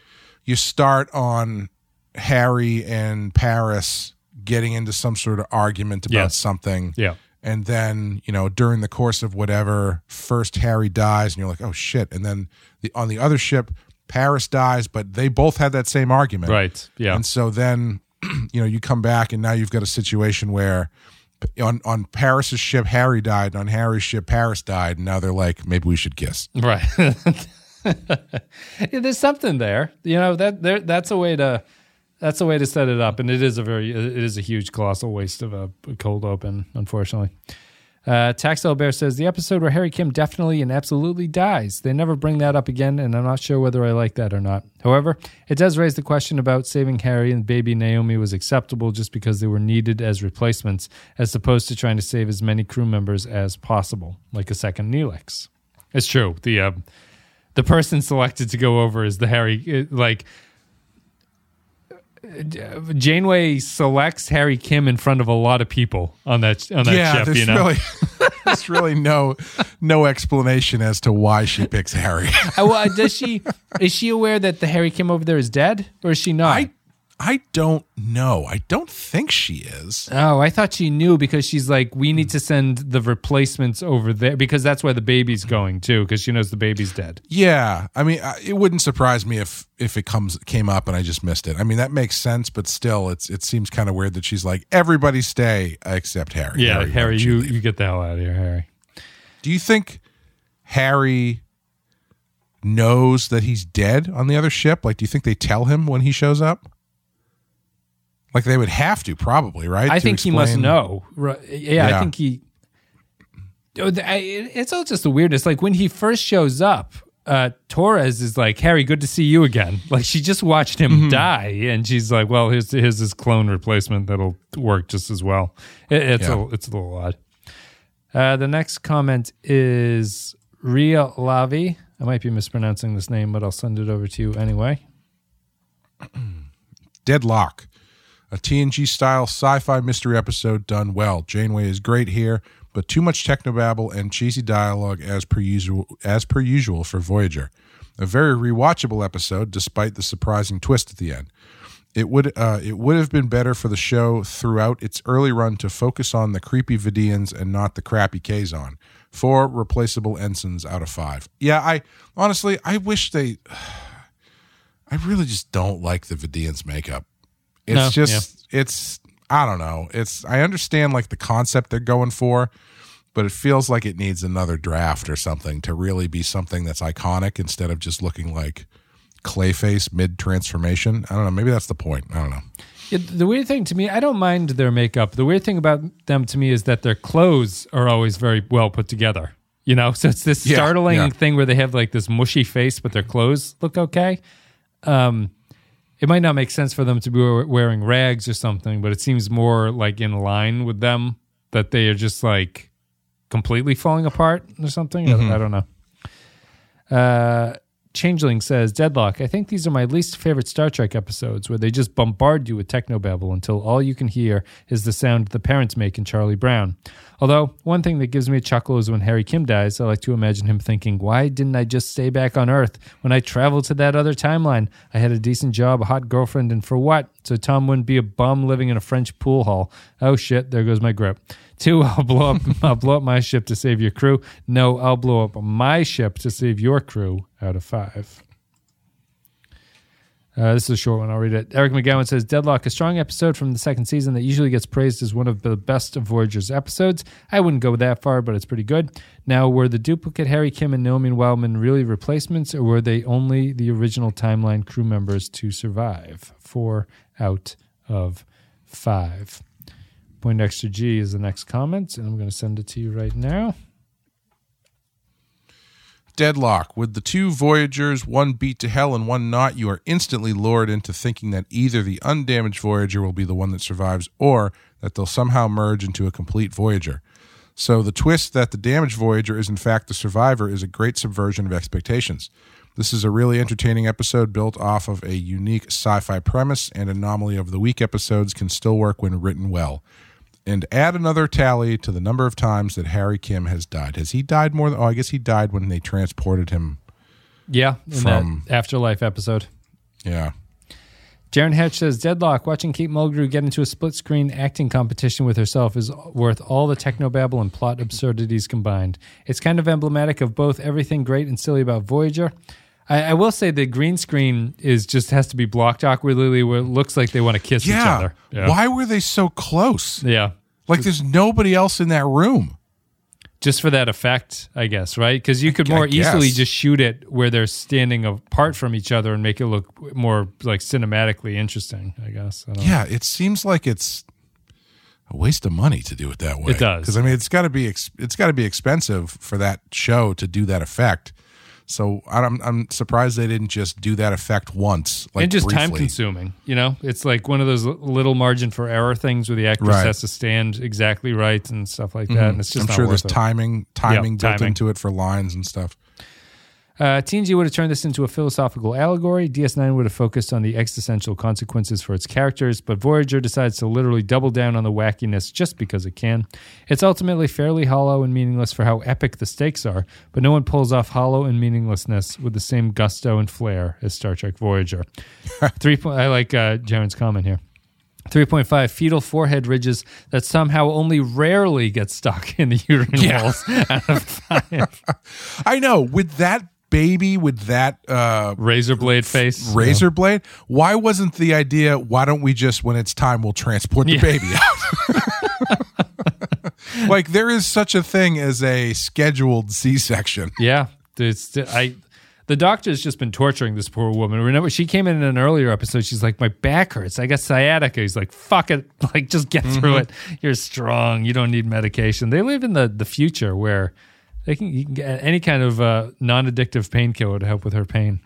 you start on Harry and Paris getting into some sort of argument about Yes. something, Yeah. And then you know during the course of whatever, first Harry dies, and you're like, oh shit, and then the, on the other ship, Paris dies, but they both had that same argument, Right. Yeah. and so then, you know, you come back and now you've got a situation where on on Paris's ship Harry died, and on Harry's ship Paris died, and now they're like, maybe we should kiss. Right. Yeah, there's something there. You know that there that's a way to that's the way to set it up, and it is a very it is a huge colossal waste of a cold open, unfortunately. Uh, Taxel Bear says the episode where Harry Kim definitely and absolutely dies. They never bring that up again, and I'm not sure whether I like that or not. However, it does raise the question about saving Harry and baby Naomi was acceptable just because they were needed as replacements, as opposed to trying to save as many crew members as possible, like a second Neelix. It's true. The uh, the person selected to go over is the Harry uh, like Janeway selects Harry Kim in front of a lot of people on that on that yeah, ship. there's You know, really there's really no no explanation as to why she picks Harry. Uh, well, does she is she aware that the Harry Kim over there is dead, or is she not? I I don't know. I don't think she is. oh, I thought she knew because she's like, we need to send the replacements over there because that's where the baby's going too, because she knows the baby's dead. Yeah, I mean, it wouldn't surprise me if if it comes came up and I just missed it. I mean, that makes sense, but still, it's it seems kind of weird that she's like, everybody stay except Harry. Yeah, why Harry, don't you you get the hell out of here, Harry. Do you think Harry knows that he's dead on the other ship? Like, do you think they tell him when he shows up? Like they would have to, probably, right? I To think he must know. Right. Yeah, I think he. Oh, It's all just the weirdness. Like when he first shows up, uh, Torres is like, "Harry, good to see you again." Like she just watched him Mm-hmm. die, and she's like, "Well, here's here's his clone replacement that'll work just as well." It, it's Yeah. a it's a little odd. Uh, the next comment is Ria Lavi. I might be mispronouncing this name, but I'll send it over to you anyway. Deadlock, a TNG style sci fi mystery episode done well. Janeway is great here, but too much technobabble and cheesy dialogue as per usual as per usual for Voyager. A very rewatchable episode, despite the surprising twist at the end. It would uh, it would have been better for the show throughout its early run to focus on the creepy Vidiians and not the crappy Kazon. Four replaceable ensigns out of five. Yeah, I honestly I wish they. I really just don't like the Vidiians makeup. It's No, just it's I don't know. It's I understand like the concept they're going for, but it feels like it needs another draft or something to really be something that's iconic instead of just looking like Clayface mid transformation. I don't know. Maybe that's the point. I don't know. Yeah, the weird thing to me, I don't mind their makeup. The weird thing about them to me is that their clothes are always very well put together. You know, so it's this Yeah, startling yeah. thing where they have like this mushy face, but their clothes look okay. Um, it might not make sense for them to be wearing rags or something, but it seems more like in line with them that they are just like completely falling apart or something. I- Mm-hmm. I, don't know. Uh, Changeling says, Deadlock, I think these are my least favorite Star Trek episodes where they just bombard you with technobabble until all you can hear is the sound the parents make in Charlie Brown. Although, one thing that gives me a chuckle is when Harry Kim dies, I like to imagine him thinking, why didn't I just stay back on Earth when I traveled to that other timeline? I had a decent job, a hot girlfriend, and for what? So Tom wouldn't be a bum living in a French pool hall. Oh shit, there goes my grip. Two, I'll blow up I'll blow up my ship to save your crew. No, I'll blow up my ship to save your crew out of five. Uh, this is a short one. I'll read it. Eric McGowan says Deadlock, a strong episode from the second season that usually gets praised as one of the best of Voyager's episodes. I wouldn't go that far, but it's pretty good. Now, were the duplicate Harry Kim and Naomi Wildman really replacements, or were they only the original timeline crew members to survive? Four out of five. Point extra G is the next comment, and I'm going to send it to you right now. Deadlock. With the two Voyagers, one beat to hell and one not, you are instantly lured into thinking that either the undamaged Voyager will be the one that survives or that they'll somehow merge into a complete Voyager. So the twist that the damaged Voyager is in fact the survivor is a great subversion of expectations. This is a really entertaining episode built off of a unique sci fi premise, and Anomaly of the Week episodes can still work when written well and add another tally to the number of times that Harry Kim has died. Has he died more than? Oh, I guess he died when they transported him. Yeah, in From- afterlife episode. Yeah. Jaron Hatch says Deadlock, watching Kate Mulgrew get into a split screen acting competition with herself is worth all the technobabble and plot absurdities combined. It's kind of emblematic of both everything great and silly about Voyager. I, I will say the green screen is just has to be blocked awkwardly where it looks like they want to kiss each other. Yeah. other. Why were they so close? Yeah. Like there's nobody else in that room. Just for that effect, I guess, right? Because you could more I easily just shoot it where they're standing apart from each other and make it look more like cinematically interesting, I guess. I don't know. Yeah, it seems like it's a waste of money to do it that way. It does. because I mean it's got to be ex- it's got to be expensive for that show to do that effect. So I'm I'm surprised they didn't just do that effect once, like and just time consuming. You know, it's like one of those little margin for error things where the actress Right. Mm-hmm. has to stand exactly right and stuff like that. And it's just I'm sure there's it. timing timing built timing. into it for lines and stuff. Uh, TNG would have turned this into a philosophical allegory. DS9 would have focused on the existential consequences for its characters, but Voyager decides to literally double down on the wackiness just because it can. It's ultimately fairly hollow and meaningless for how epic the stakes are, but no one pulls off hollow and meaninglessness with the same gusto and flair as Star Trek Voyager. Three. Po- I like uh, Jaren's comment here. 3.5 fetal forehead ridges that somehow only rarely get stuck in the uterine Yeah. walls out of five. I know with that baby with that uh, Razor blade face. razor blade. Why wasn't the idea? Why don't we just when it's time we'll transport the Yeah. baby out? like there is such a thing as a scheduled C-section. Yeah, it's I. The doctor's just been torturing this poor woman. Remember, she came in in an earlier episode. She's like, "My back hurts. I got sciatica." He's like, "Fuck it, like just get through it. You're strong. You don't need medication." They live in the the future where they can, you can get any kind of uh, non addictive painkiller to help with her pain.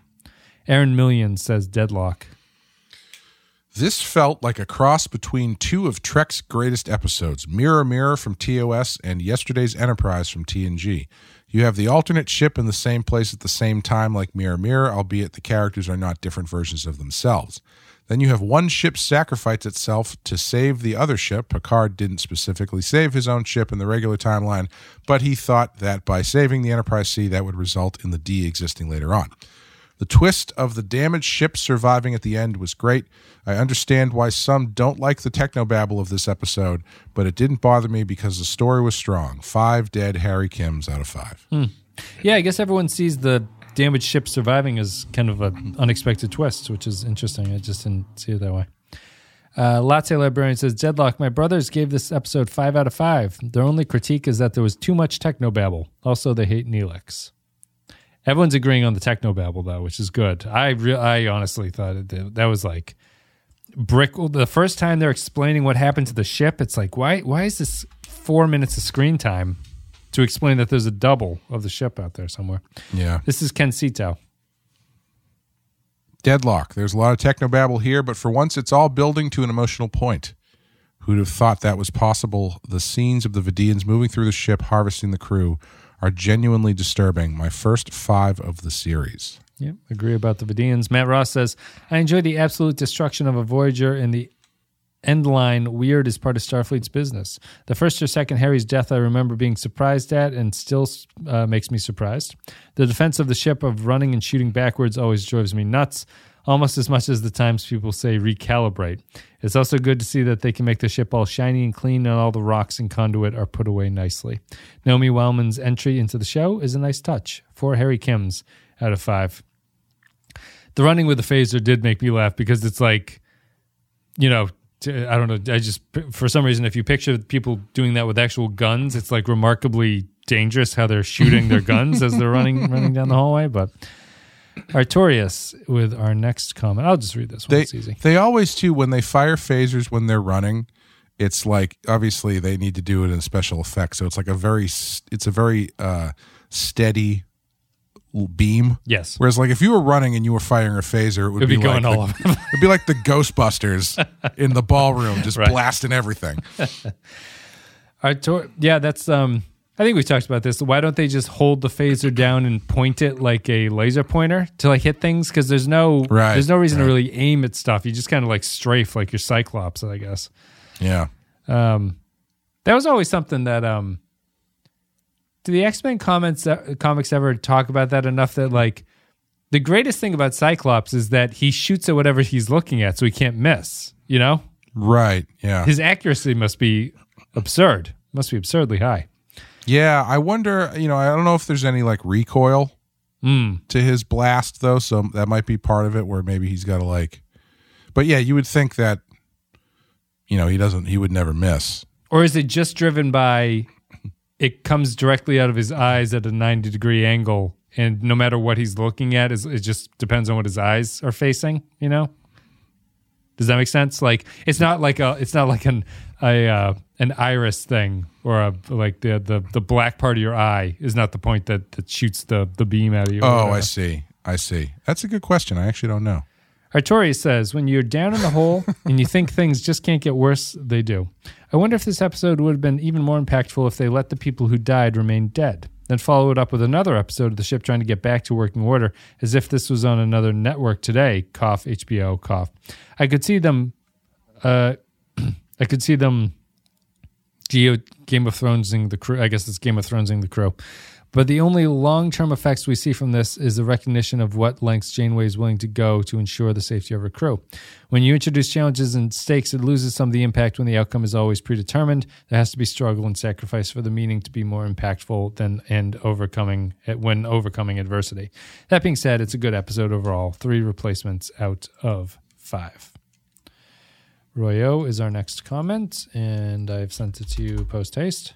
Aaron Million says deadlock. This felt like a cross between two of Trek's greatest episodes Mirror Mirror from TOS and Yesterday's Enterprise from TNG. You have the alternate ship in the same place at the same time, like Mirror Mirror, albeit the characters are not different versions of themselves. Then you have one ship sacrifice itself to save the other ship. Picard didn't specifically save his own ship in the regular timeline, but he thought that by saving the Enterprise C, that would result in the D existing later on. The twist of the damaged ship surviving at the end was great. I understand why some don't like the technobabble of this episode, but it didn't bother me because the story was strong. Five dead Harry Kims out of five. Hmm. Yeah, I guess everyone sees the damaged ship surviving is kind of an unexpected twist, which is interesting. I just didn't see it that way. Uh, Latte Librarian says, Deadlock, my brothers gave this episode 5 out of 5. Their only critique is that there was too much technobabble. Also, they hate Neelix. Everyone's agreeing on the technobabble, though, which is good. I, re- I honestly thought it, that was like brick. The first time they're explaining what happened to the ship, it's like, why, why is this four minutes of screen time to explain that there's a double of the ship out there somewhere? Yeah. This is Ken Sito. Deadlock. There's a lot of technobabble here, but for once it's all building to an emotional point. Who'd have thought that was possible? The scenes of the Vidiians moving through the ship, harvesting the crew, are genuinely disturbing. My first five of the series. Yep, agree about the Vidiians. Matt Ross says, I enjoy the absolute destruction of a Voyager and the end line weird is part of Starfleet's business. The first or second Harry's death I remember being surprised at and still uh, makes me surprised. The defense of the ship of running and shooting backwards always drives me nuts, almost as much as the times people say recalibrate. It's also good to see that they can make the ship all shiny and clean and all the rocks and conduit are put away nicely. Naomi Wellman's entry into the show is a nice touch. Four Harry Kims out of five. The running with the phaser did make me laugh because it's like, you know, I don't know. I just for some reason, if you picture people doing that with actual guns, it's like remarkably dangerous how they're shooting their guns as they're running running down the hallway. But Artorias with our next comment. I'll just read this one. They it's easy. they always too when they fire phasers when they're running. It's like obviously they need to do it in special effects, so it's like a very it's a very uh, steady l- beam. Yes. Whereas like if you were running and you were firing a phaser, it would It'd be going like all the, over. It'd be like the Ghostbusters in the ballroom, just Right. blasting everything. Artor- yeah, that's um. I think we've talked about this. Why don't they just hold the phaser down and point it like a laser pointer to like hit things? Because there's no Right, there's no reason to really aim at stuff. You just kind of like strafe like your Cyclops, I guess. Yeah. Um, that was always something that um. Do the X Men comments uh, comics ever talk about that enough that like the greatest thing about Cyclops is that he shoots at whatever he's looking at, so he can't miss. You know, Right. Yeah. his accuracy must be absurd. Must be absurdly high. Yeah. I wonder. You know, I don't know if there's any like recoil Mm. to his blast though, so that might be part of it. Where maybe he's got to like. But yeah, you would think that. You know, he doesn't. He would never miss. Or is it just driven by it comes directly out of his eyes at a 90 degree angle and no matter what he's looking at is it just depends on what his eyes are facing, you know? Does that make sense? Like it's not like a it's not like an a uh, an iris thing or a like the, the the black part of your eye is not the point that that shoots the the beam out of you. Oh. I see. I see. That's a good question. I actually don't know. Artorias says, when you're down in the hole and you think things just can't get worse, they do. I wonder if this episode would have been even more impactful if they let the people who died remain dead. Then follow it up with another episode of the ship trying to get back to working order as if this was on another network today. Cough, HBO, cough. I could see them, uh, I could see them Geo, Game of Thronesing the crew. I guess it's Game of Thronesing the crew. But the only long term effects we see from this is the recognition of what lengths Janeway is willing to go to ensure the safety of her crew. When you introduce challenges and stakes, it loses some of the impact when the outcome is always predetermined. There has to be struggle and sacrifice for the meaning to be more impactful than and overcoming eh, when overcoming adversity. That being said, it's a good episode overall. Three replacements out of five. Royo is our next comment, and I've sent it to you post haste.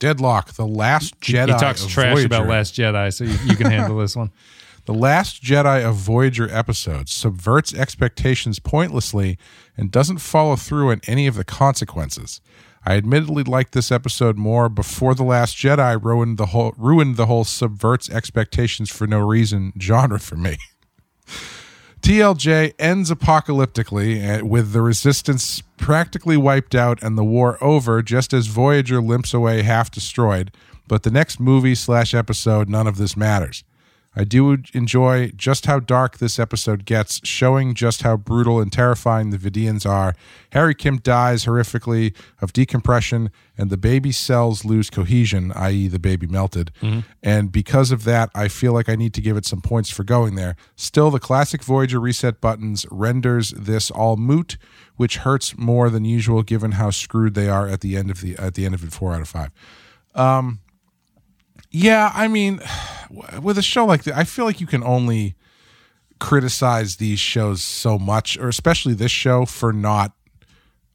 Deadlock, the last Jedi. he talks trash about Last Jedi, so you, you can handle this one. The Last Jedi of Voyager episodes subverts expectations pointlessly and doesn't follow through on any of the consequences. I admittedly liked this episode more before The Last Jedi ruined the whole ruined the whole subverts expectations for no reason genre for me. TLJ ends apocalyptically uh, with the resistance practically wiped out and the war over just as Voyager limps away half destroyed. But the next movie slash episode, none of this matters. I do enjoy just how dark this episode gets, showing just how brutal and terrifying the Vidiians are. Harry Kim dies horrifically of decompression, and the baby cells lose cohesion, i.e., the baby melted. Mm-hmm. And because of that, I feel like I need to give it some points for going there. Still, the classic Voyager reset buttons renders this all moot, which hurts more than usual given how screwed they are at the end of the at the end of it. Four out of five. Um, Yeah, I mean, with a show like that, I feel like you can only criticize these shows so much, or especially this show for not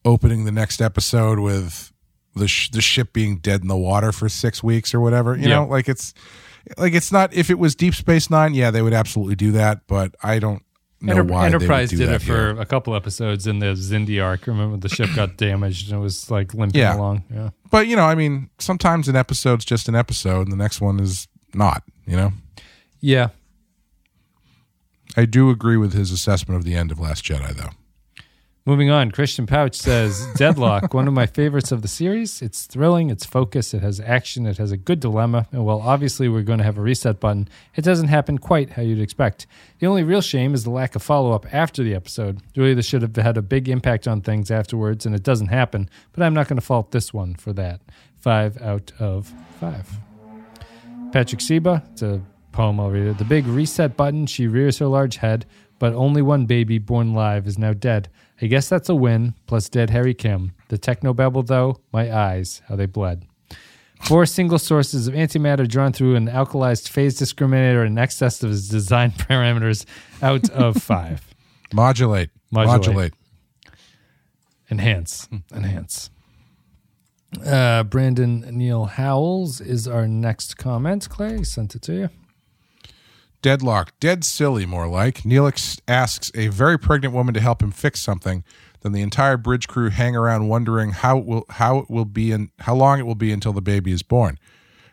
opening the next episode with the sh- the ship being dead in the water for six weeks or whatever. You Yeah. know, like it's like it's not. If it was Deep Space Nine, yeah, they would absolutely do that. But I don't know Enter- why Enterprise they would do did it for here. a couple episodes in the Xindi arc. Remember the ship got damaged and it was like limping Yeah. along. Yeah. But you know, I mean, sometimes an episode's just an episode, and the next one is not. You know. Yeah. I do agree with his assessment of the end of Last Jedi, though. Moving on, Christian Pouch says Deadlock, one of my favorites of the series. It's thrilling, it's focused, it has action, it has a good dilemma. And while obviously we're going to have a reset button, it doesn't happen quite how you'd expect. The only real shame is the lack of follow up after the episode. Really, this should have had a big impact on things afterwards, and it doesn't happen. But I'm not going to fault this one for that. Five out of five. Patrick Seba, it's a poem I'll read it. The big reset button, she rears her large head, but only one baby born live is now dead. I guess that's a win, plus dead Harry Kim. The technobabble, though, my eyes, how they bled. Four single sources of antimatter drawn through an alkalized phase discriminator in excess of its design parameters out of five. Modulate. Modulate. Modulate. Enhance. Enhance. Uh, Brandon Neil Howells is our next comment. Clay sent it to you. Deadlock. Dead silly, more like. Neelix asks a very pregnant woman to help him fix something. Then the entire bridge crew hang around wondering how it will how it will be and how long it will be until the baby is born.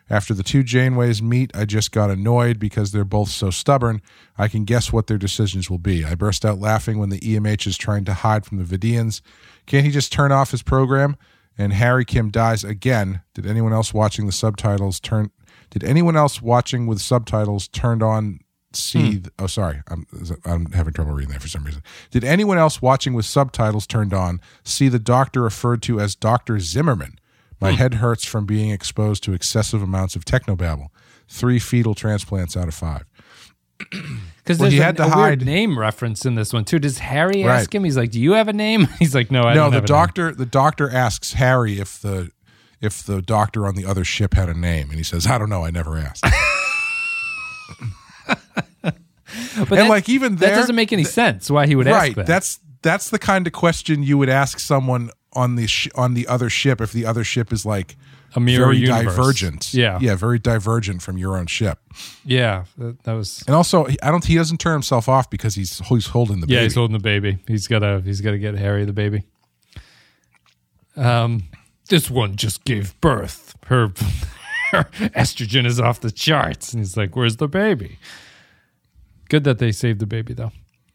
After the two Janeways meet, I just got annoyed because they're both so stubborn. I can guess what their decisions will be. I burst out laughing when the EMH is trying to hide from the Vidiians. Can't he just turn off his program? And Harry Kim dies again. Did anyone else watching the subtitles turn? Did anyone else watching with subtitles turned on see? th- hmm. oh, sorry, I'm I'm having trouble reading that for some reason. Did anyone else watching with subtitles turned on see the doctor referred to as Doctor Zimmerman? My hmm. head hurts from being exposed to excessive amounts of technobabble. Three fetal transplants out of five. Because Well, there's he a, had to a weird hide- name reference in this one too. Does Harry ask him? He's like, "Do you have a name?" He's like, "No, I no, don't the have a doctor the doctor asks Harry if the if the doctor on the other ship had a name, and he says, "I don't know, I never asked." But and like even that doesn't make any sense. Why he would ask right? that? That's that's the kind of question you would ask someone on the sh- on the other ship if the other ship is like a mirror very universe. divergent. Yeah, yeah, very divergent from your own ship. yeah. That, that was. And also, I don't. He doesn't turn himself off because he's he's holding the Yeah, baby. he's holding the baby. He's gotta. He's gotta get Harry the baby. Um, this one just gave birth. Her, her estrogen is off the charts, and he's like, "Where's the baby?" Good that they saved the baby, though.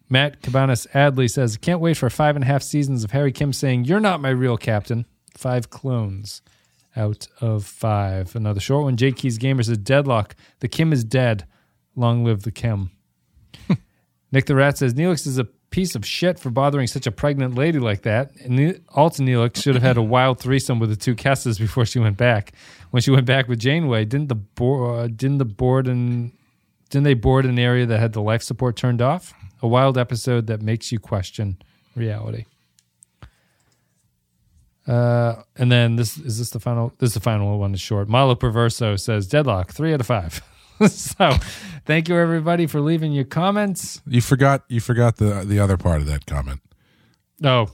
Matt Cabanas Adley says, "Can't wait for five and a half seasons of Harry Kim saying you're not my real captain." Five clones out of five. Another short one. J Keys Gamer says, "Deadlock. The Kim is dead. Long live the Kim." Nick the Rat says Neelix is a piece of shit for bothering such a pregnant lady like that. And Ne- Neelix should have had a wild threesome with the two Keses before she went back. When she went back with Janeway, didn't the bo- uh, didn't the board and didn't they board an area that had the life support turned off? A wild episode that makes you question reality. Uh, and then this is this the final. This is the final one. Is short. Malo Perverso says deadlock three out of five. so, thank you everybody for leaving your comments. You forgot you forgot the the other part of that comment. Oh,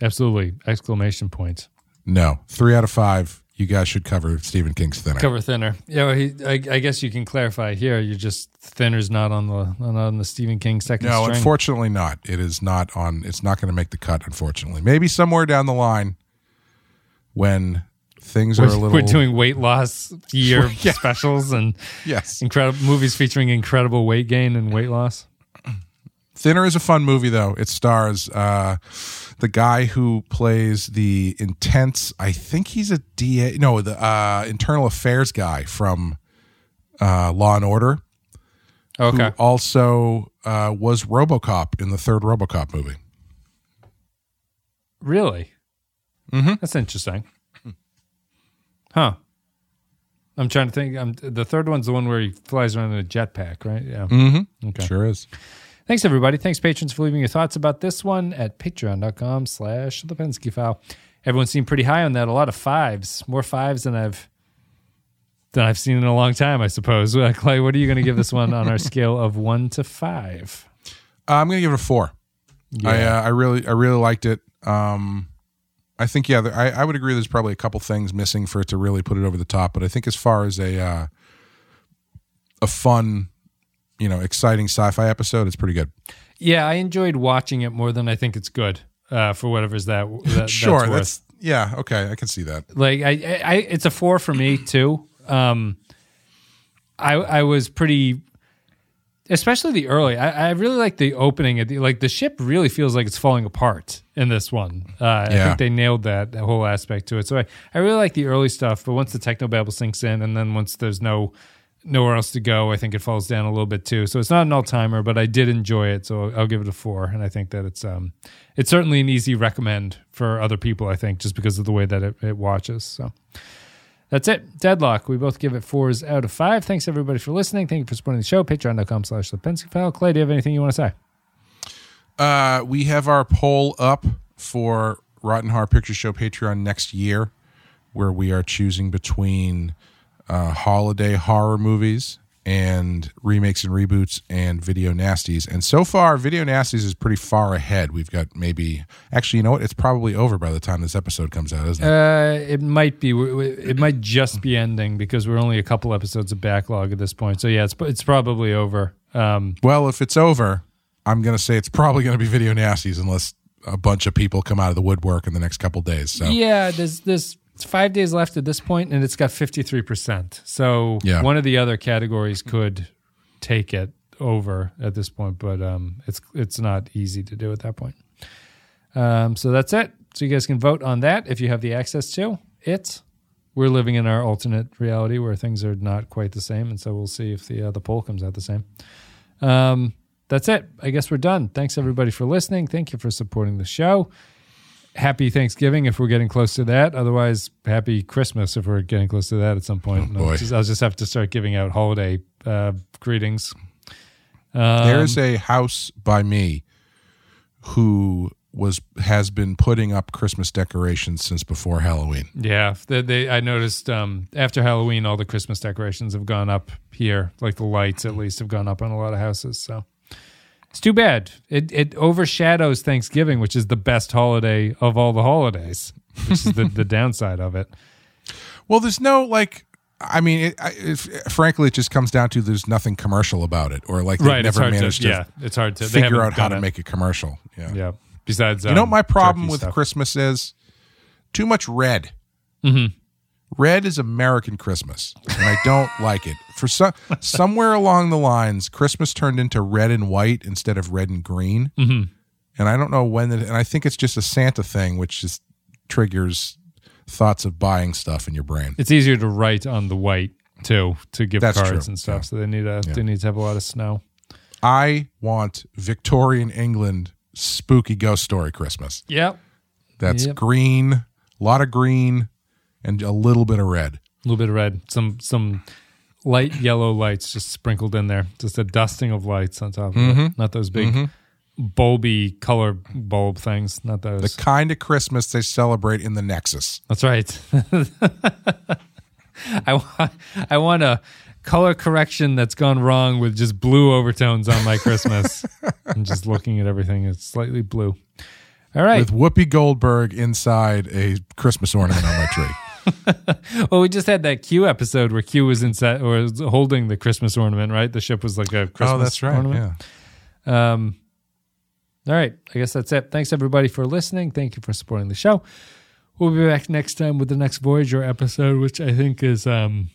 absolutely! Exclamation points. No, three out of five. You guys should cover Stephen King's Thinner. Cover thinner. Yeah, well, he, I, I guess you can clarify here. You're just thinner's not on the not on the Stephen King second No, string. unfortunately not. It is not on. It's not going to make the cut. Unfortunately, maybe somewhere down the line, when things are a we're, little. we're doing weight loss year Yeah. specials and yes. incredible movies featuring incredible weight gain and weight loss. Thinner is a fun movie, though. It stars uh, the guy who plays the intense. I think he's a DA. No, the uh, internal affairs guy from uh, Law and Order. Okay. Who also uh, was RoboCop in the third RoboCop movie. Really? Mm-hmm. That's interesting. Huh. I'm trying to think. I'm, the third one's the one where he flies around in a jetpack, right? Yeah. Mm-hmm. Okay. Sure is. Thanks, everybody. Thanks, patrons, for leaving your thoughts about this one at patreon.com slash the Pensky file. Everyone seemed pretty high on that. A lot of fives. More fives than I've than I've seen in a long time, I suppose. Uh, Clay, what are you going to give this one on our scale of one to five? Uh, I'm going to give it a four. I uh, I really I really liked it. Um, I think yeah, I I would agree. There's probably a couple things missing for it to really put it over the top. But I think as far as a uh, a fun, you know, exciting sci-fi episode, it's pretty good. Yeah, I enjoyed watching it more than I think it's good. Uh, for whatever's that, that sure, that's, that's yeah, okay, I can see that. like I, I, I it's a four for me too. Um, I I was pretty especially the early. I, I really like the opening. At the, like the ship really feels like it's falling apart in this one. Uh, I think they nailed that, that whole aspect to it. So I, I really like the early stuff. But once the technobabble sinks in, and then once there's no nowhere else to go, I think it falls down a little bit too. So it's not an all timer, but I did enjoy it. So I'll give it a four, and I think that it's um it's certainly an easy recommend for other people. I think just because of the way that it, it watches. So. That's it. Deadlock. We both give it fours out of five. Thanks everybody for listening. Thank you for supporting the show. Patreon.com slash the Pensky file. Clay, do you have anything you want to say? Uh, we have our poll up for Rotten Horror Picture Show Patreon next year, where we are choosing between uh, holiday horror movies and remakes and reboots and video nasties. And so far, video nasties is pretty far ahead. We've got maybe actually, you know what? It's probably over by the time this episode comes out, isn't it? Uh, it might be. It might just be ending because we're only a couple episodes of backlog at this point. So yeah, it's it's probably over. Um, well, if it's over, I'm going to say it's probably going to be video nasties unless a bunch of people come out of the woodwork in the next couple days. So Yeah, there's there's five days left at this point, and it's got 53 percent. So Yeah. one of the other categories could take it over at this point, but um, it's it's not easy to do at that point. Um, so that's it. So you guys can vote on that if you have the access to it. We're living in our alternate reality where things are not quite the same, and so we'll see if the uh, the poll comes out the same. Um, that's it. I guess we're done. Thanks everybody for listening. Thank you for supporting the show. Happy Thanksgiving if we're getting close to that. Otherwise, happy Christmas if we're getting close to that at some point. Oh. I'll, just, I'll just have to start giving out holiday uh, greetings. Um, There's a house by me who was has been putting up Christmas decorations since before Halloween. Yeah, they, they, I noticed um, after Halloween, all the Christmas decorations have gone up here. Like the lights, at least, have gone up on a lot of houses. So it's too bad. It it overshadows Thanksgiving, which is the best holiday of all the holidays. Which is the, the downside of it. Well, there's no like. I mean, it, I, it, frankly, it just comes down to there's nothing commercial about it, or like they've Right, never hard to, managed to, yeah, it's hard to figure out how to it. make a commercial. Yeah. Yeah. Besides, You know um, what my problem with stuff. Christmas is? Too much red. Mhm. Red is American Christmas, and I don't like it. For some somewhere along the lines, Christmas turned into red and white instead of red and green, Mhm. and I don't know when. And I think it's just a Santa thing, which just triggers thoughts of buying stuff in your brain. It's easier to write on the white too to give That's cards true. and stuff. Yeah. So they need a Yeah. they need to have a lot of snow. I want Victorian England spooky ghost story Christmas. Yep. That's Yep. green, a lot of green, and a little bit of red. A little bit of red, some some light yellow lights just sprinkled in there, just a dusting of lights on top of Mm-hmm. it. Not those big bulby color bulb things. Not those. The kind of Christmas they celebrate in the Nexus. That's right. I want I want a color correction that's gone wrong with just blue overtones on my Christmas. and just looking at everything, it's slightly blue. All right. with Whoopi Goldberg inside a Christmas ornament on my tree. Well, we just had that Q episode where Q was inside or was holding the Christmas ornament, right? The ship was like a Christmas oh, that's right. ornament. Yeah. Um, all right. I guess that's it. Thanks everybody for listening. Thank you for supporting the show. We'll be back next time with the next Voyager episode, which I think is um,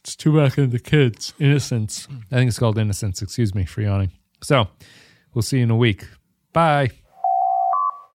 it's two back into kids innocence. I think it's called innocence. Excuse me for yawning. So we'll see you in a week. Bye.